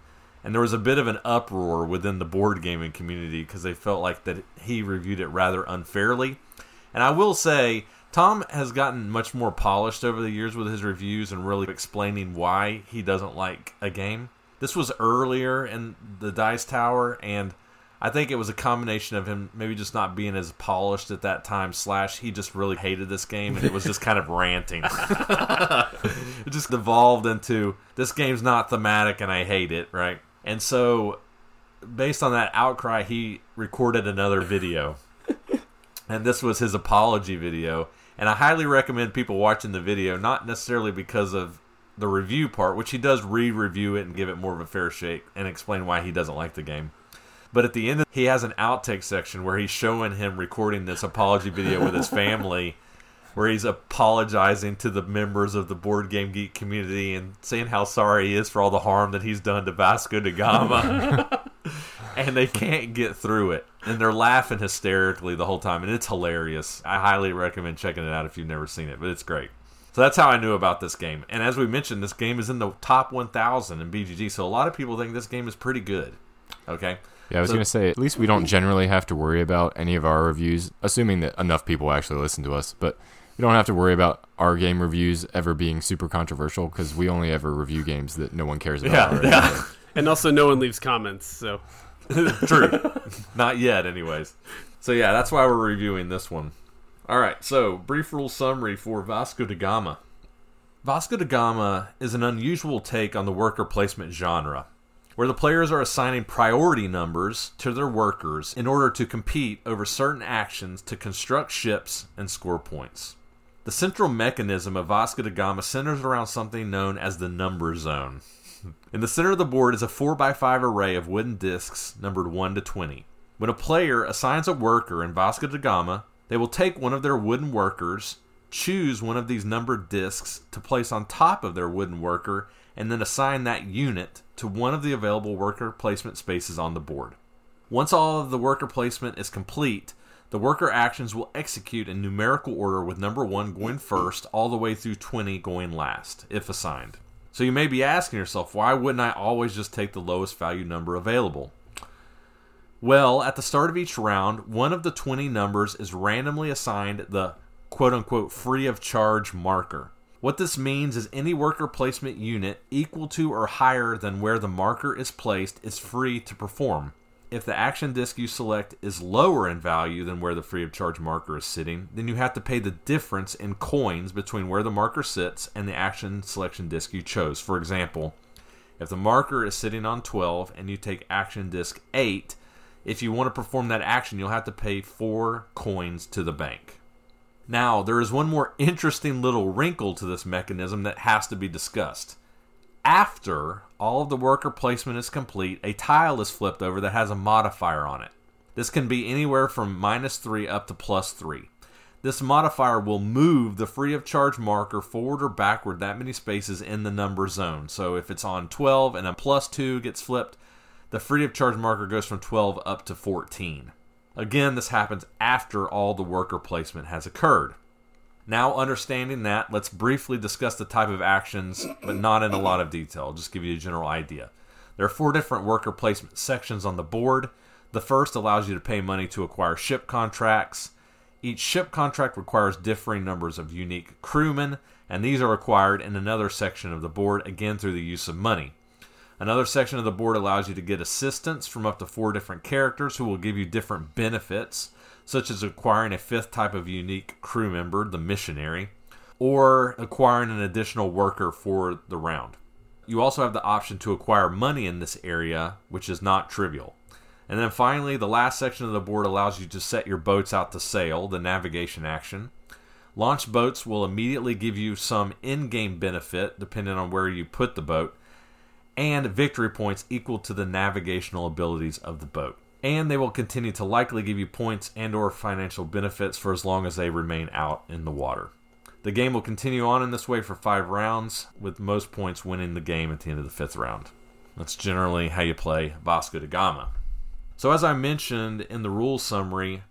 And there was a bit of an uproar within the board gaming community because they felt like that he reviewed it rather unfairly. And I will say, Tom has gotten much more polished over the years with his reviews and really explaining why he doesn't like a game. This was earlier in the Dice Tower, and I think it was a combination of him maybe just not being as polished at that time, slash, he just really hated this game and it was just kind of ranting. [laughs] it just evolved into this game's not thematic and I hate it, right? And so, based on that outcry, he recorded another video. and this was his apology video. And I highly recommend people watching the video, not necessarily because of the review part, which he does re review it and give it more of a fair shake and explain why he doesn't like the game. But at the end, he has an outtake section where he's showing him recording this apology video with his family, [laughs] where he's apologizing to the members of the board game geek community and saying how sorry he is for all the harm that he's done to Vasco da Gama. [laughs] and they can't get through it. And they're laughing hysterically the whole time, and it's hilarious. I highly recommend checking it out if you've never seen it, but it's great. So that's how I knew about this game. And as we mentioned, this game is in the top 1,000 in BGG, so a lot of people think this game is pretty good. Okay? Yeah, I was So- going to say, at least we don't generally have to worry about any of our reviews, assuming that enough people actually listen to us. But we don't have to worry about our game reviews ever being super controversial because we only ever review games that no one cares about. Yeah, already. yeah. [laughs] And also, no one leaves comments, so [laughs] True. [laughs] Not yet, anyways. So yeah, that's why we're reviewing this one. All right. So brief rule summary for Vasco da Gama. Vasco da Gama is an unusual take on the worker placement genre, where the players are assigning priority numbers to their workers in order to compete over certain actions to construct ships and score points. The central mechanism of Vasco da Gama centers around something known as the number zone. In the center of the board is a 4x5 array of wooden discs numbered 1 to 20. When a player assigns a worker in Vasco da Gama, they will take one of their wooden workers, choose one of these numbered discs to place on top of their wooden worker, and then assign that unit to one of the available worker placement spaces on the board. Once all of the worker placement is complete, the worker actions will execute in numerical order with number 1 going first all the way through 20 going last, if assigned. So you may be asking yourself, why wouldn't I always just take the lowest value number available? Well, at the start of each round, one of the 20 numbers is randomly assigned the quote unquote free of charge marker. What this means is any worker placement unit equal to or higher than where the marker is placed is free to perform. If the action disk you select is lower in value than where the free of charge marker is sitting, then you have to pay the difference in coins between where the marker sits and the action selection disk you chose. For example, if the marker is sitting on 12 and you take action disk 8, if you want to perform that action, you'll have to pay 4 coins to the bank. Now, there is one more interesting little wrinkle to this mechanism that has to be discussed. After all of the worker placement is complete, a tile is flipped over that has a modifier on it. This can be anywhere from minus 3 up to plus 3. This modifier will move the free of charge marker forward or backward that many spaces in the number zone. So if it's on 12 and a plus 2 gets flipped, the free of charge marker goes from 12 up to 14. Again, this happens after all the worker placement has occurred. Now, understanding that, let's briefly discuss the type of actions, but not in a lot of detail. I'll just give you a general idea. There are four different worker placement sections on the board. The first allows you to pay money to acquire ship contracts. Each ship contract requires differing numbers of unique crewmen, and these are acquired in another section of the board, again through the use of money. Another section of the board allows you to get assistance from up to four different characters who will give you different benefits, such as acquiring a fifth type of unique crew member, the missionary, or acquiring an additional worker for the round. You also have the option to acquire money in this area, which is not trivial. And then finally, the last section of the board allows you to set your boats out to sail, the navigation action. Launch boats will immediately give you some in game benefit depending on where you put the boat, and victory points equal to the navigational abilities of the boat. And they will continue to likely give you points and or financial benefits for as long as they remain out in the water. The game will continue on in this way for 5 rounds with most points winning the game at the end of the 5th round. That's generally how you play Vasco da Gama. So as I mentioned in the rules summary,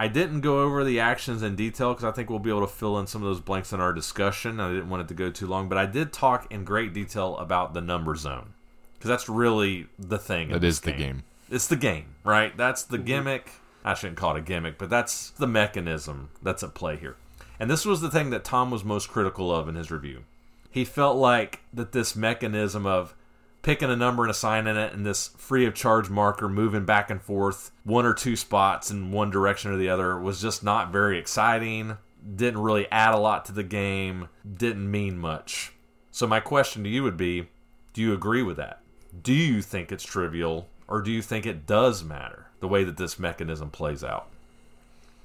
I didn't go over the actions in detail because I think we'll be able to fill in some of those blanks in our discussion. I didn't want it to go too long, but I did talk in great detail about the number zone because that's really the thing. in That this is the game. It's the game, right? That's the mhm. gimmick. I shouldn't call it a gimmick, but that's the mechanism that's at play here. And this was the thing that Tom was most critical of in his review. He felt like that this mechanism of picking a number and assigning it and this free of charge marker moving back and forth one or two spots in one direction or the other was just not very exciting. Didn't really add a lot to the game. Didn't mean much. So my question to you would be do you agree with that? Do you think it's trivial or do you think it does matter the way that this mechanism plays out?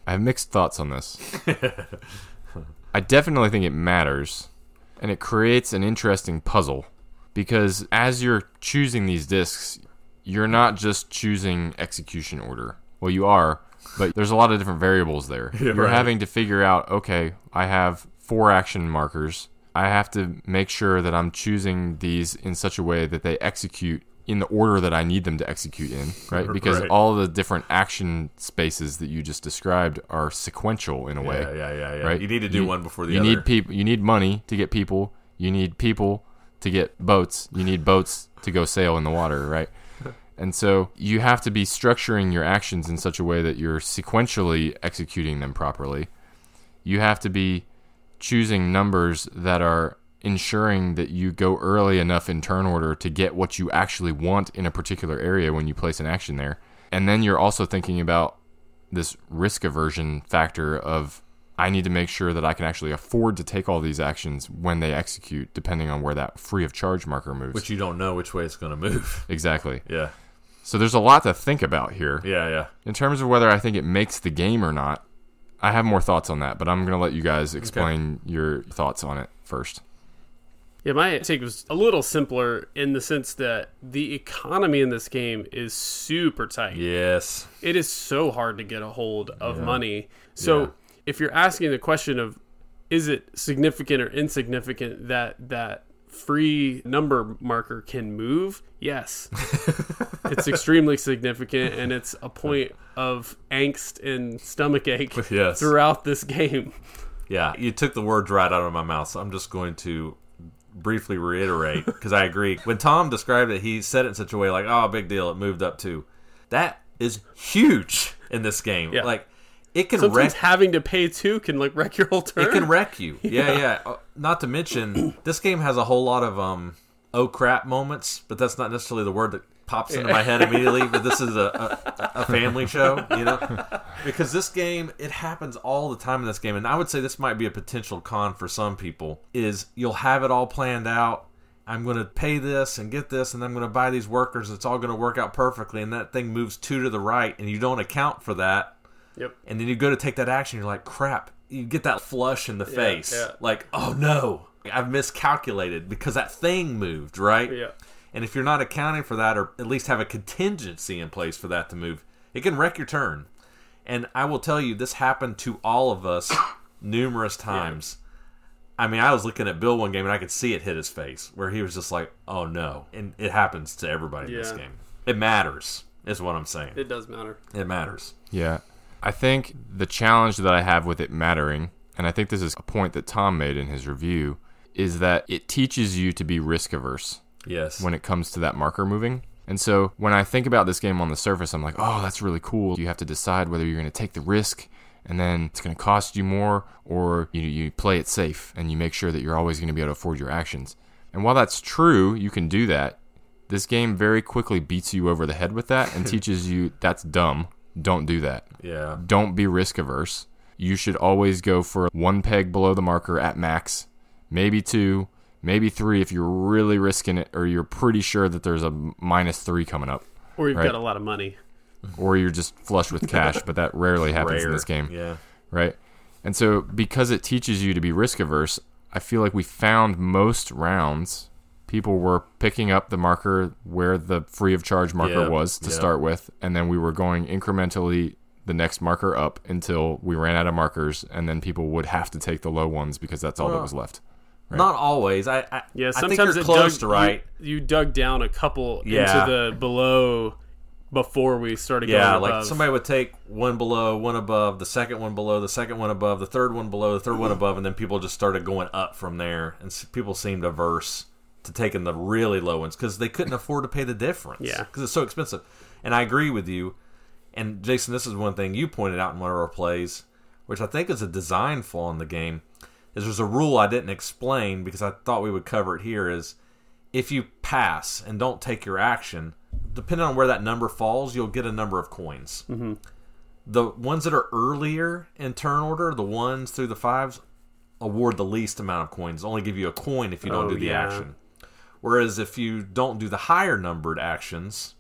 I have mixed thoughts on this. [laughs] I definitely think it matters, and it creates an interesting puzzle because as you're choosing these discs, you're not just choosing execution order. Well, you are, but there's a lot of different variables there. [laughs] you're right. having to figure out okay, I have four action markers. I have to make sure that I'm choosing these in such a way that they execute in the order that I need them to execute in, [laughs] right? Because Right. all the different action spaces that you just described are sequential in a way. yeah yeah yeah, yeah. Right? you need to do one before the you other You need people. You need money to get people. You need people to get boats. You need boats to go sail in the water, right? [laughs] And so you have to be structuring your actions in such a way that you're sequentially executing them properly. You have to be choosing numbers that are ensuring that you go early enough in turn order to get what you actually want in a particular area when you place an action there. And then you're also thinking about this risk aversion factor of I need to make sure that I can actually afford to take all these actions when they execute, depending on where that free of charge marker moves. which you don't know which way it's going to move [laughs] exactly. yeah So there's a lot to think about here. yeah yeah In terms of whether I think it makes the game or not, I have more thoughts on that, but I'm going to let you guys explain your thoughts on it first. Yeah, my take was a little simpler in the sense that the economy in this game is super tight. yes It is so hard to get a hold of money. So Yeah. If you're asking the question of is it significant or insignificant that that free number marker can move? Yes. [laughs] it's extremely significant and it's a point of angst and stomach ache [laughs] Yes. throughout this game. Yeah, you took the words right out of my mouth, so I'm just going to briefly reiterate because I agree. When Tom described it, he said it in such a way like, "Oh, big deal, it moved up too." That is huge in this game. Yeah. Like it can Sometimes wreck having to pay two can like wreck your whole turn. it can wreck you. [laughs] Yeah, yeah. Uh, Not to mention this game has a whole lot of um oh crap moments, but that's not necessarily the word that pops into my head immediately. But this is a, a, a [laughs] family show, you know, because this game it happens all the time in this game, and I would say this might be a potential con for some people. Is you'll have it all planned out. I'm going to pay this and get this, and I'm going to buy these workers. It's all going to work out perfectly, and that thing moves two to the right, and you don't account for that Yep. and then you go to take that action you're like crap you get that flush in the face yeah. like oh no i've miscalculated because that thing moved right Yeah. and if you're not accounting for that or at least have a contingency in place for that to move it can wreck your turn And I will tell you, this happened to all of us [coughs] numerous times. I mean, I was looking at Bill one game and I could see it hit his face, where he was just like, "Oh no!" And it happens to everybody in this game. It matters, is what I'm saying. It does matter. It matters. Yeah. I think the challenge that I have with it mattering, and I think this is a point that Tom made in his review, is that it teaches you to be risk averse Yes. when it comes to that marker moving. And so when I think about this game on the surface, I'm like, oh, that's really cool. You have to decide whether you're going to take the risk and then it's going to cost you more, or you, you play it safe and you make sure that you're always going to be able to afford your actions. And while that's true, you can do that. This game very quickly beats you over the head with that and [laughs] teaches you that's dumb. Don't do that. yeah. Don't be risk averse. You should always go for one peg below the marker at max, maybe two, maybe three if you're really risking it or you're pretty sure that there's a minus three coming up, Or you've Right. got a lot of money. or you're just flush with cash, but that rarely happens in this game, Yeah. right? And so because it teaches you to be risk averse, I feel like we found most rounds people were picking up the marker where the free of charge marker Yeah, was to yeah. start with, and then we were going incrementally the next marker up until we ran out of markers, and then people would have to take the low ones because that's all that was left. Not always. I, I Yeah, I sometimes think you're it close dug, right. You, you dug down a couple Yeah. into the below before we started Yeah, like above. somebody would take one below, one above, the second one below, the second one above, the third one below, the third one above, and then people just started going up from there. And people seemed averse to taking the really low ones because they couldn't afford to pay the difference. Yeah. because it's so expensive. And I agree with you. And Jason, this is one thing you pointed out in one of our plays, which I think is a design flaw in the game. Is there's a rule I didn't explain because I thought we would cover it here. Is if you pass and don't take your action, depending on where that number falls, you'll get a number of coins. Mm-hmm. The ones that are earlier in turn order, the ones through the fives, award the least amount of coins. Only give you a coin if you don't Oh, do the yeah. action. Whereas if you don't do the higher numbered actions,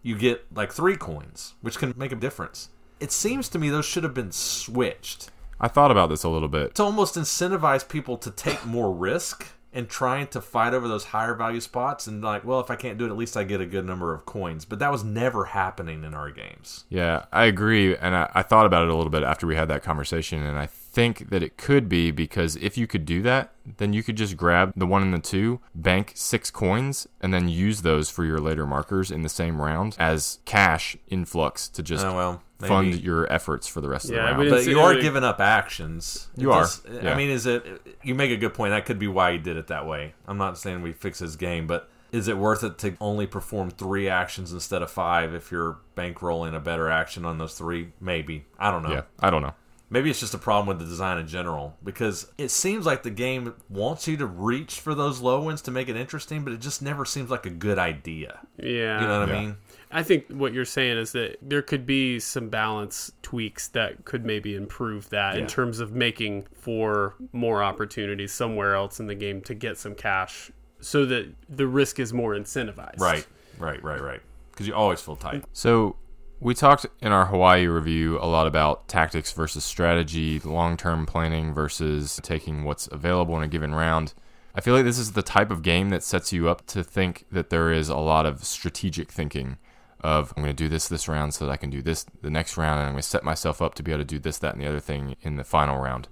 you get like three coins, which can make a difference. It seems to me those should have been switched I thought about this a little bit. to almost incentivize people to take more risk and trying to fight over those higher value spots and like well if i can't do it at least i get a good number of coins but that was never happening in our games Yeah, I agree. And I, I thought about it a little bit after we had that conversation. And I think that it could be because if you could do that, then you could just grab the one and the two, bank six coins, and then use those for your later markers in the same round as cash influx to just oh well fund your efforts for the rest Yeah, of I the would round. but you are giving up actions It You are, does- yeah. i mean is it you make a good point that could be why he did it that way i'm not saying we fix his game but is it worth it to only perform three actions instead of five if you're bankrolling a better action on those three maybe i don't know yeah, I don't know. Maybe it's just a problem with the design in general because it seems like the game wants you to reach for those low ones to make it interesting, but it just never seems like a good idea. yeah. You know what I mean? I think what you're saying is that there could be some balance tweaks that could maybe improve that Yeah. in terms of making for more opportunities somewhere else in the game to get some cash so that the risk is more incentivized. Right, right, right, right. Because you always feel tight. So we talked in our Hawaii review a lot about tactics versus strategy, long-term planning versus taking what's available in a given round. I feel like this is the type of game that sets you up to think that there is a lot of strategic thinking of I'm going to do this this round so that I can do this the next round and I'm going to set myself up to be able to do this that and the other thing in the final round.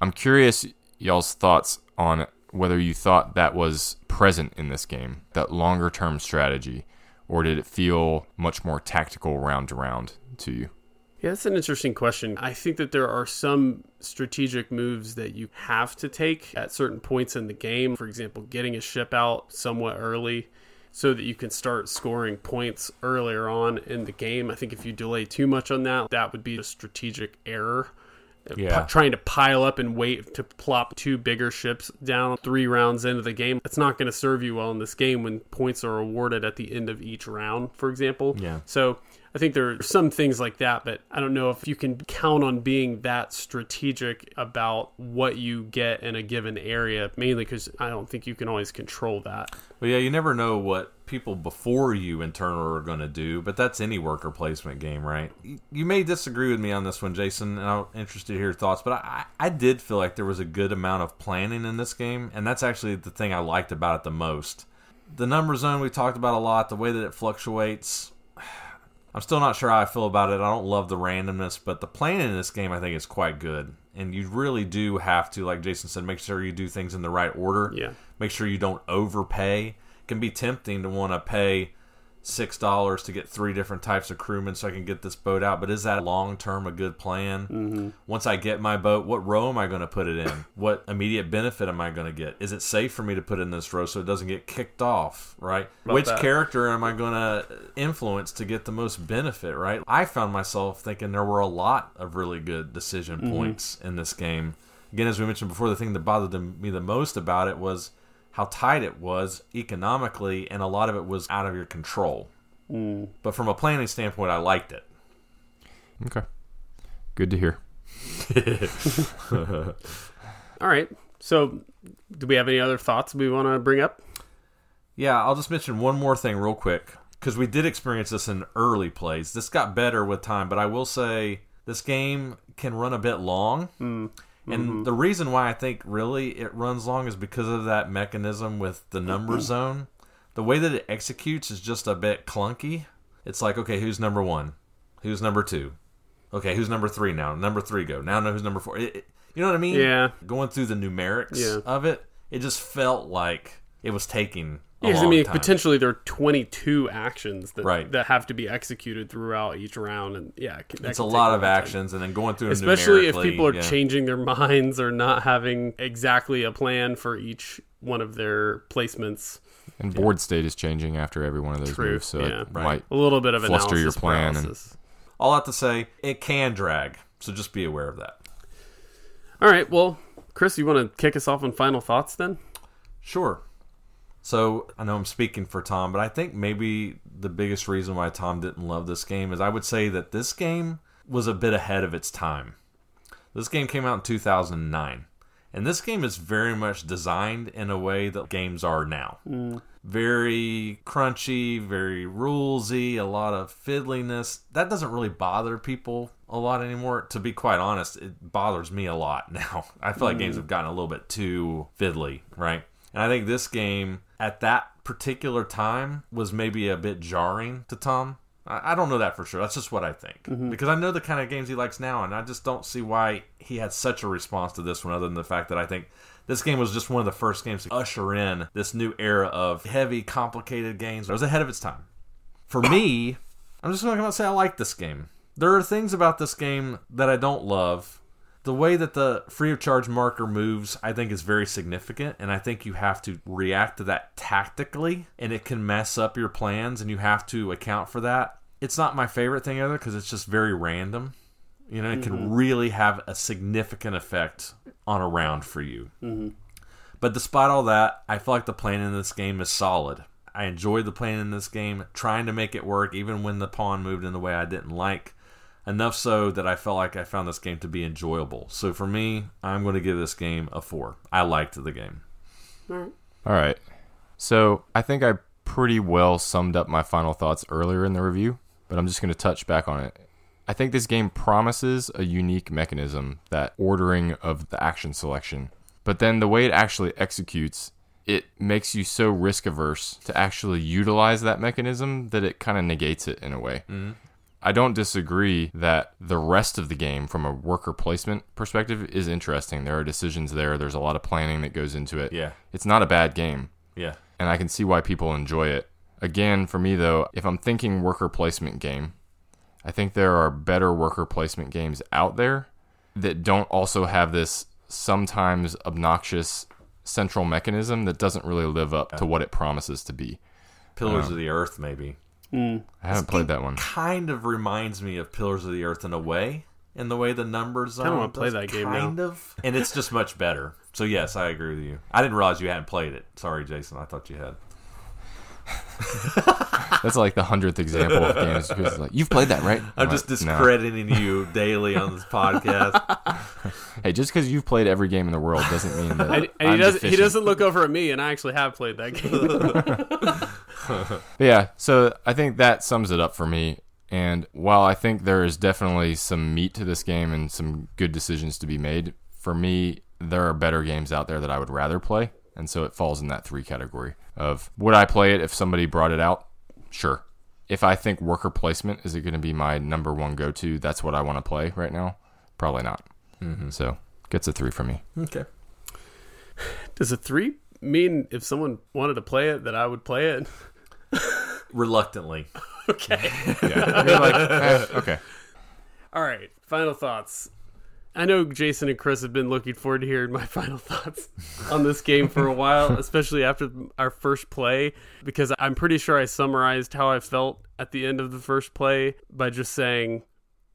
I'm curious y'all's thoughts on whether you thought that was present in this game, that longer term strategy, or did it feel much more tactical round to round to you? Yeah, that's an interesting question. I think that there are some strategic moves that you have to take at certain points in the game. For example, getting a ship out somewhat early so that you can start scoring points earlier on in the game. I think if you delay too much on that, that would be a strategic error. Uh, yeah. P- trying to pile up and wait to plop two bigger ships down three rounds into the game. It's not going to serve you well in this game when points are awarded at the end of each round, for example. Yeah. So I think there are some things like that, but I don't know if you can count on being that strategic about what you get in a given area, mainly because I don't think you can always control that. But yeah, you never know what people before you in turn are going to do, but that's any worker placement game, right? You- You may disagree with me on this one, Jason, and I'm interested to hear your thoughts, but I, I did feel like there was a good amount of planning in this game, and that's actually the thing I liked about it the most. The number zone we talked about a lot, the way that it fluctuates. I'm still not sure how I feel about it. I don't love the randomness, but the planning in this game I think is quite good. And you really do have to, like Jason said, make sure you do things in the right order. Yeah. Make sure you don't overpay. It can be tempting to want to pay six dollars to get three different types of crewmen so I can get this boat out. But is that long term a good plan? Mm-hmm. Once I get my boat, what row am I going to put it in? [laughs] what immediate benefit am I going to get? Is it safe for me to put in this row so it doesn't get kicked off? Right? Which that? character am I going to influence to get the most benefit? Right? I found myself thinking there were a lot of really good decision points in this game. Again, as we mentioned before, the thing that bothered me the most about it was how tight it was economically, and a lot of it was out of your control. Mm. But from a planning standpoint, I liked it. Okay. Good to hear. [laughs] All right. So, do we have any other thoughts we want to bring up? Yeah, I'll just mention one more thing real quick because we did experience this in early plays. This got better with time, but I will say this game can run a bit long. Mm. And mm-hmm. the reason why I think really it runs long is because of that mechanism with the number mm-hmm. zone. The way that it executes is just a bit clunky. It's like, okay, who's number one? Who's number two? Okay, who's number three now? Number three go. Now know who's number four. It, it- you know what I mean? Yeah. Going through the numerics Yeah. of it, it just felt like it was taking Yeah, 'cause, I mean, time. potentially there are 22 actions that Right. that have to be executed throughout each round, and yeah, that it's a lot long of time. actions, and then going through them especially if people are yeah. changing their [laughs] minds or not having exactly a plan for each one of their placements. And board state is changing after every one of those True, moves, so yeah. it Right. might A little bit of Fluster your analysis plan and- All I have to say, it can drag, so just be aware of that. All right, well, Chris, you want to kick us off on final thoughts then? Sure. So I know I'm speaking for Tom, but I think maybe the biggest reason why Tom didn't love this game is I would say that this game was a bit ahead of its time. This game came out in 2009, and this game is very much designed in a way that games are now. Mm. Very crunchy, very rulesy, a lot of fiddliness. That doesn't really bother people a lot anymore. To be quite honest, it bothers me a lot [laughs] now. I feel like games mm. have gotten a little bit too fiddly, right? And I think this game at that particular time was maybe a bit jarring to Tom. I I don't know that for sure. That's just what I think. Mm-hmm. Because I know the kind of games he likes now, and I just don't see why he had such a response to this one, other than the fact that I think this game was just one of the first games to usher in this new era of heavy, complicated games. It was ahead of its time. For me, I'm just going to come out and say I like this game. There are things about this game that I don't love. The way that the free of charge marker moves, I think, is very significant, and I think you have to react to that tactically, and it can mess up your plans, and you have to account for that. It's not my favorite thing either because it's just very random. You know, it can mm-hmm. really have a significant effect on a round for you. Mm-hmm. But despite all that, I feel like the plan in this game is solid. I enjoyed the plan in this game, trying to make it work, even when the pawn moved in the way I didn't like. Enough so that I felt like I found this game to be enjoyable. So for me, I'm going to give this game a four. I liked the game. All right. So I think I pretty well summed up my final thoughts earlier in the review, but I'm just going to touch back on it. I think this game promises a unique mechanism, that ordering of the action selection. But then the way it actually executes, it makes you so risk averse to actually utilize that mechanism that it kind of negates it in a way. Mm-hmm. I don't disagree that the rest of the game, from a worker placement perspective, is interesting. There are decisions there, there's a lot of planning that goes into it. Yeah. It's not a bad game Yeah. and I can see why people enjoy it. Again, for me though, if I'm thinking worker placement game, I think there are better worker placement games out there that don't also have this sometimes obnoxious central mechanism that doesn't really live up to what it promises to be. Pillars um, of the Earth, maybe. Mm. I haven't played that one. Kind of reminds me of Pillars of the Earth in a way, in the way the numbers are. kinda wanna play that game now. Kind of. And it's just much better. So, yes, I agree with you. I didn't realize you hadn't played it. Sorry, Jason. I thought you had. [laughs] That's like the hundredth example of games. Chris is like, You've played that, right? I'm just like, "No." discrediting you daily on this podcast. [laughs] [laughs] Hey, just because you've played every game in the world doesn't mean that. And, and he I'm doesn't. He doesn't look over at me, and I actually have played that game. [laughs] But yeah, so I think that sums it up for me. And while I think there is definitely some meat to this game and some good decisions to be made, for me, there are better games out there that I would rather play. And so it falls in that three category of would I play it if somebody brought it out? Sure. if I think worker placement is it going to be my number one go to, that's what I want to play right now. Probably not. Mm-hmm. So gets a three for me. Okay. [sighs] Does a three mean if someone wanted to play it that I would play it? [laughs] [laughs] Reluctantly. [laughs] okay. Yeah. You're like, eh, okay. All right. Final thoughts. I know Jason and Chris have been looking forward to hearing my [laughs] final thoughts on this game for a while, especially after our first play, because I'm pretty sure I summarized how I felt at the end of the first play by just saying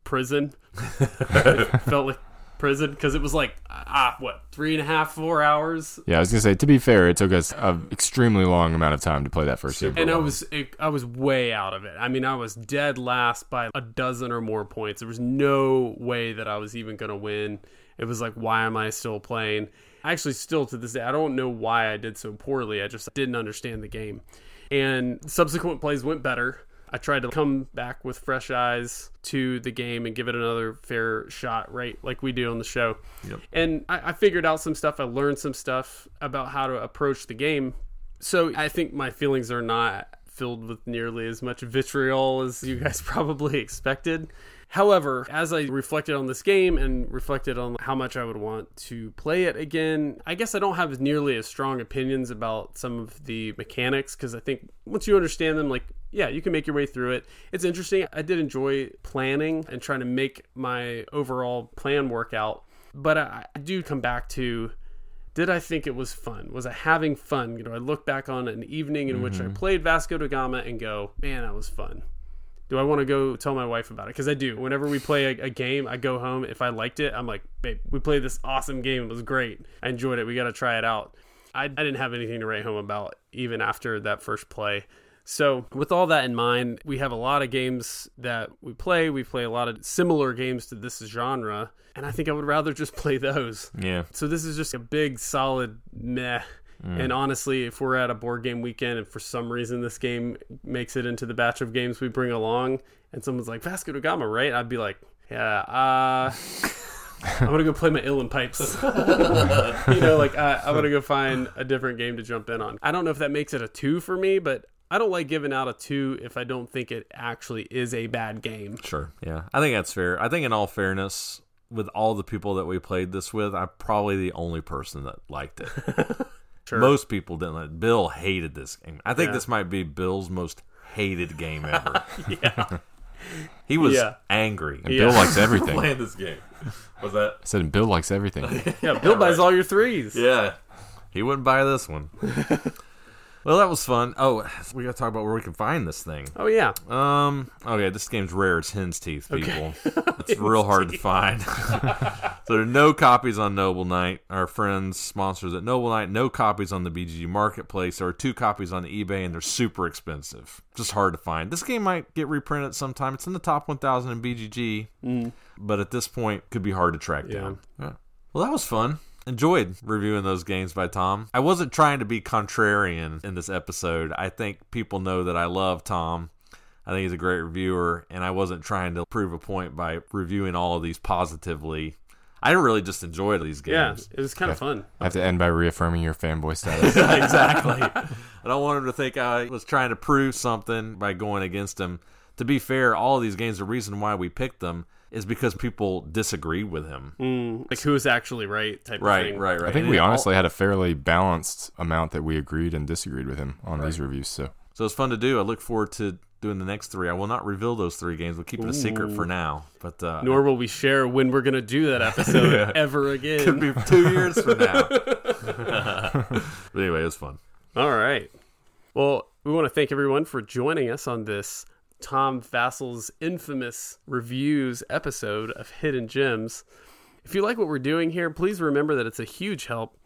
prison. it felt like prison because it was like, ah, what, three and a half, four hours? Yeah, I was gonna say. To be fair, it took us an extremely long amount of time to play that first game. and I was I was way out of it. I mean, I was dead last by a dozen or more points. There was no way that I was even going to win. It was like, why am I still playing? Actually, still to this day, I don't know why I did so poorly. I just didn't understand the game. And subsequent plays went better. I tried to come back with fresh eyes to the game and give it another fair shot, right? Like we do on the show. Yep. And I, I figured out some stuff. I learned some stuff about how to approach the game. So I think my feelings are not filled with nearly as much vitriol as you guys [laughs] probably expected. However, as I reflected on this game and reflected on how much I would want to play it again, I guess I don't have nearly as strong opinions about some of the mechanics because I think once you understand them, like, yeah, you can make your way through it. It's interesting. I did enjoy planning and trying to make my overall plan work out. But I, I do come back to did I think it was fun? Was I having fun? You know, I look back on an evening in which I mm-hmm. played Vasco da Gama and go, man, that was fun. Do I want to go tell my wife about it? Because I do. Whenever we play a, a, game, I go home. If I liked it, I'm like, babe, we played this awesome game. It was great. I enjoyed it. We got to try it out. I, I didn't have anything to write home about even after that first play. So, with all that in mind, we have a lot of games that we play. We play a lot of similar games to this genre, and I think I would rather just [laughs] play those. Yeah. So, this is just a big, solid meh. Mm. And honestly, if we're at a board game weekend and for some reason this game makes it into the batch of games we bring along, and someone's like, Vasco da Gama, right? I'd be like, yeah, uh. [laughs] I'm gonna go play my Uilleann pipes. [laughs] you know, like I, I'm gonna go find a different game to jump in on. I don't know if that makes it a two for me, but I don't like giving out a two if I don't think it actually is a bad game. Sure. Yeah. I think that's fair. I think, in all fairness, with all the people that we played this with, I'm probably the only person that liked it. [laughs] Sure. Most people didn't. Like, Bill hated this game. I think Yeah. this might be Bill's most hated game ever. [laughs] yeah. he was Yeah. angry And Yeah. Bill likes everything. I [laughs] playing this game. Was that? I said Bill likes everything. [laughs] Yeah. Bill buys all your threes. Yeah. He wouldn't buy this one. Well, that was fun. Oh, [sighs] we got to talk about where we can find this thing. Oh yeah. Um. Okay, this game's rare. It's hen's teeth, people. [laughs] It's real hard to find. [laughs] so there are no copies on Noble Knight. Our friends, sponsors at Noble Knight, no copies on the BGG Marketplace. There are two copies on eBay, and they're super expensive. Just hard to find. This game might get reprinted sometime. It's in the top 1,000 in BGG, but at this point, could be hard to track down. Yeah. Well, that was fun. Enjoyed reviewing those games by Tom. I wasn't trying to be contrarian in this episode. I think people know that I love Tom. I think he's a great reviewer, and I wasn't trying to prove a point by reviewing all of these positively. I really just enjoyed these games. Yeah. games. It was kind of fun. I have to end by reaffirming your fanboy status. [laughs] exactly. I don't want him to think I was trying to prove something by going against him. To be fair, all of these games, the reason why we picked them is because people disagreed with him. Mm, like who is actually right type of Right, thing. right, right. I think And we it all- honestly had a fairly balanced amount that we agreed and disagreed with him on these reviews. So So it's fun to do. I look forward to doing the next three. I will not reveal those three games. We'll keep it a secret for now. But uh, Nor will we share when we're gonna do that episode [laughs] ever again. could be two years from now. [laughs] [laughs] but anyway, it was fun. All right. Well, we want to thank everyone for joining us on this Tom Vasel's infamous reviews episode of Hidden Gems. If you like what we're doing here, please remember that it's a huge help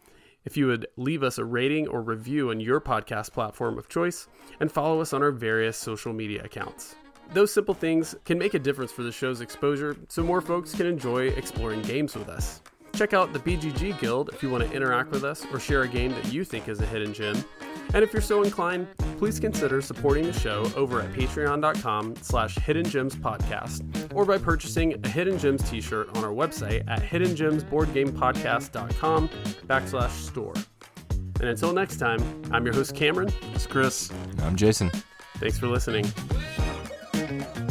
if you would leave us a rating or review on your podcast platform of choice and follow us on our various social media accounts. Those simple things can make a difference for the show's exposure so more folks can enjoy exploring games with us. Check out the BGG Guild if you want to interact with us or share a game that you think is a hidden gem. And if you're so inclined, please consider supporting the show over at patreon.com slash hidden gems podcast or by purchasing a hidden gems t-shirt on our website at hiddengemsboardgamepodcast.com backslash store. And until next time, I'm your host Cameron. It's Chris. I'm Jason. Thanks for listening.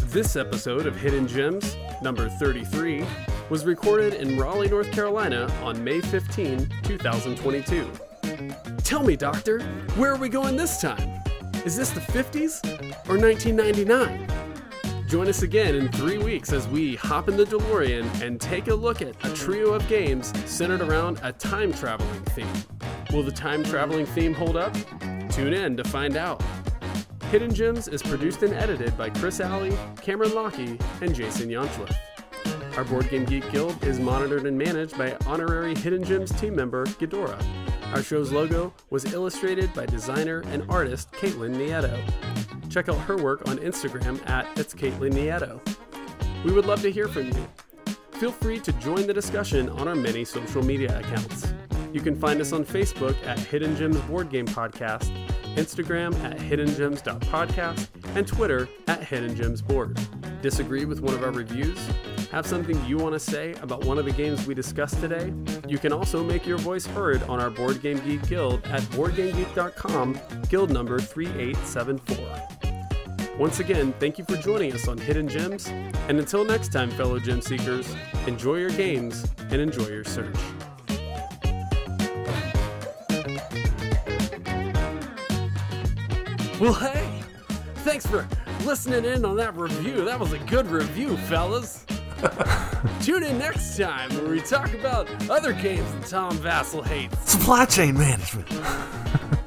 This episode of Hidden Gems, number 33, was recorded in Raleigh, North Carolina on May 15, 2022. Tell me, Doctor, where are we going this time? Is this the 50s or 1999? Join us again in three weeks as we hop in the DeLorean and take a look at a trio of games centered around a time traveling theme. Will the time traveling theme hold up? Tune in to find out. Hidden Gems is produced and edited by Chris Alley, Cameron Lockey, and Jason Yanchuleff. Our Board Game Geek Guild is monitored and managed by honorary Hidden Gems team member Ghidorah. Our show's logo was illustrated by designer and artist Katelyn Nieto. Check out her work on Instagram at It's Katelyn Nieto. We would love to hear from you. Feel free to join the discussion on our many social media accounts. You can find us on Facebook at Hidden Gems Board Game Podcast Instagram at hiddengems.podcast, and Twitter at Hidden Gems Board. Disagree with one of our reviews? Have something you want to say about one of the games we discussed today? You can also make your voice heard on our Board Game Geek Guild at BoardGameGeek.com, guild number 3874. Once again, thank you for joining us on Hidden Gems, and until next time, fellow gem seekers, enjoy your games and enjoy your search. Well, hey, thanks for listening in on that review. That was a good review, fellas. [laughs] Tune in next time where we talk about other games that Tom Vasel hates. Supply chain management. [laughs]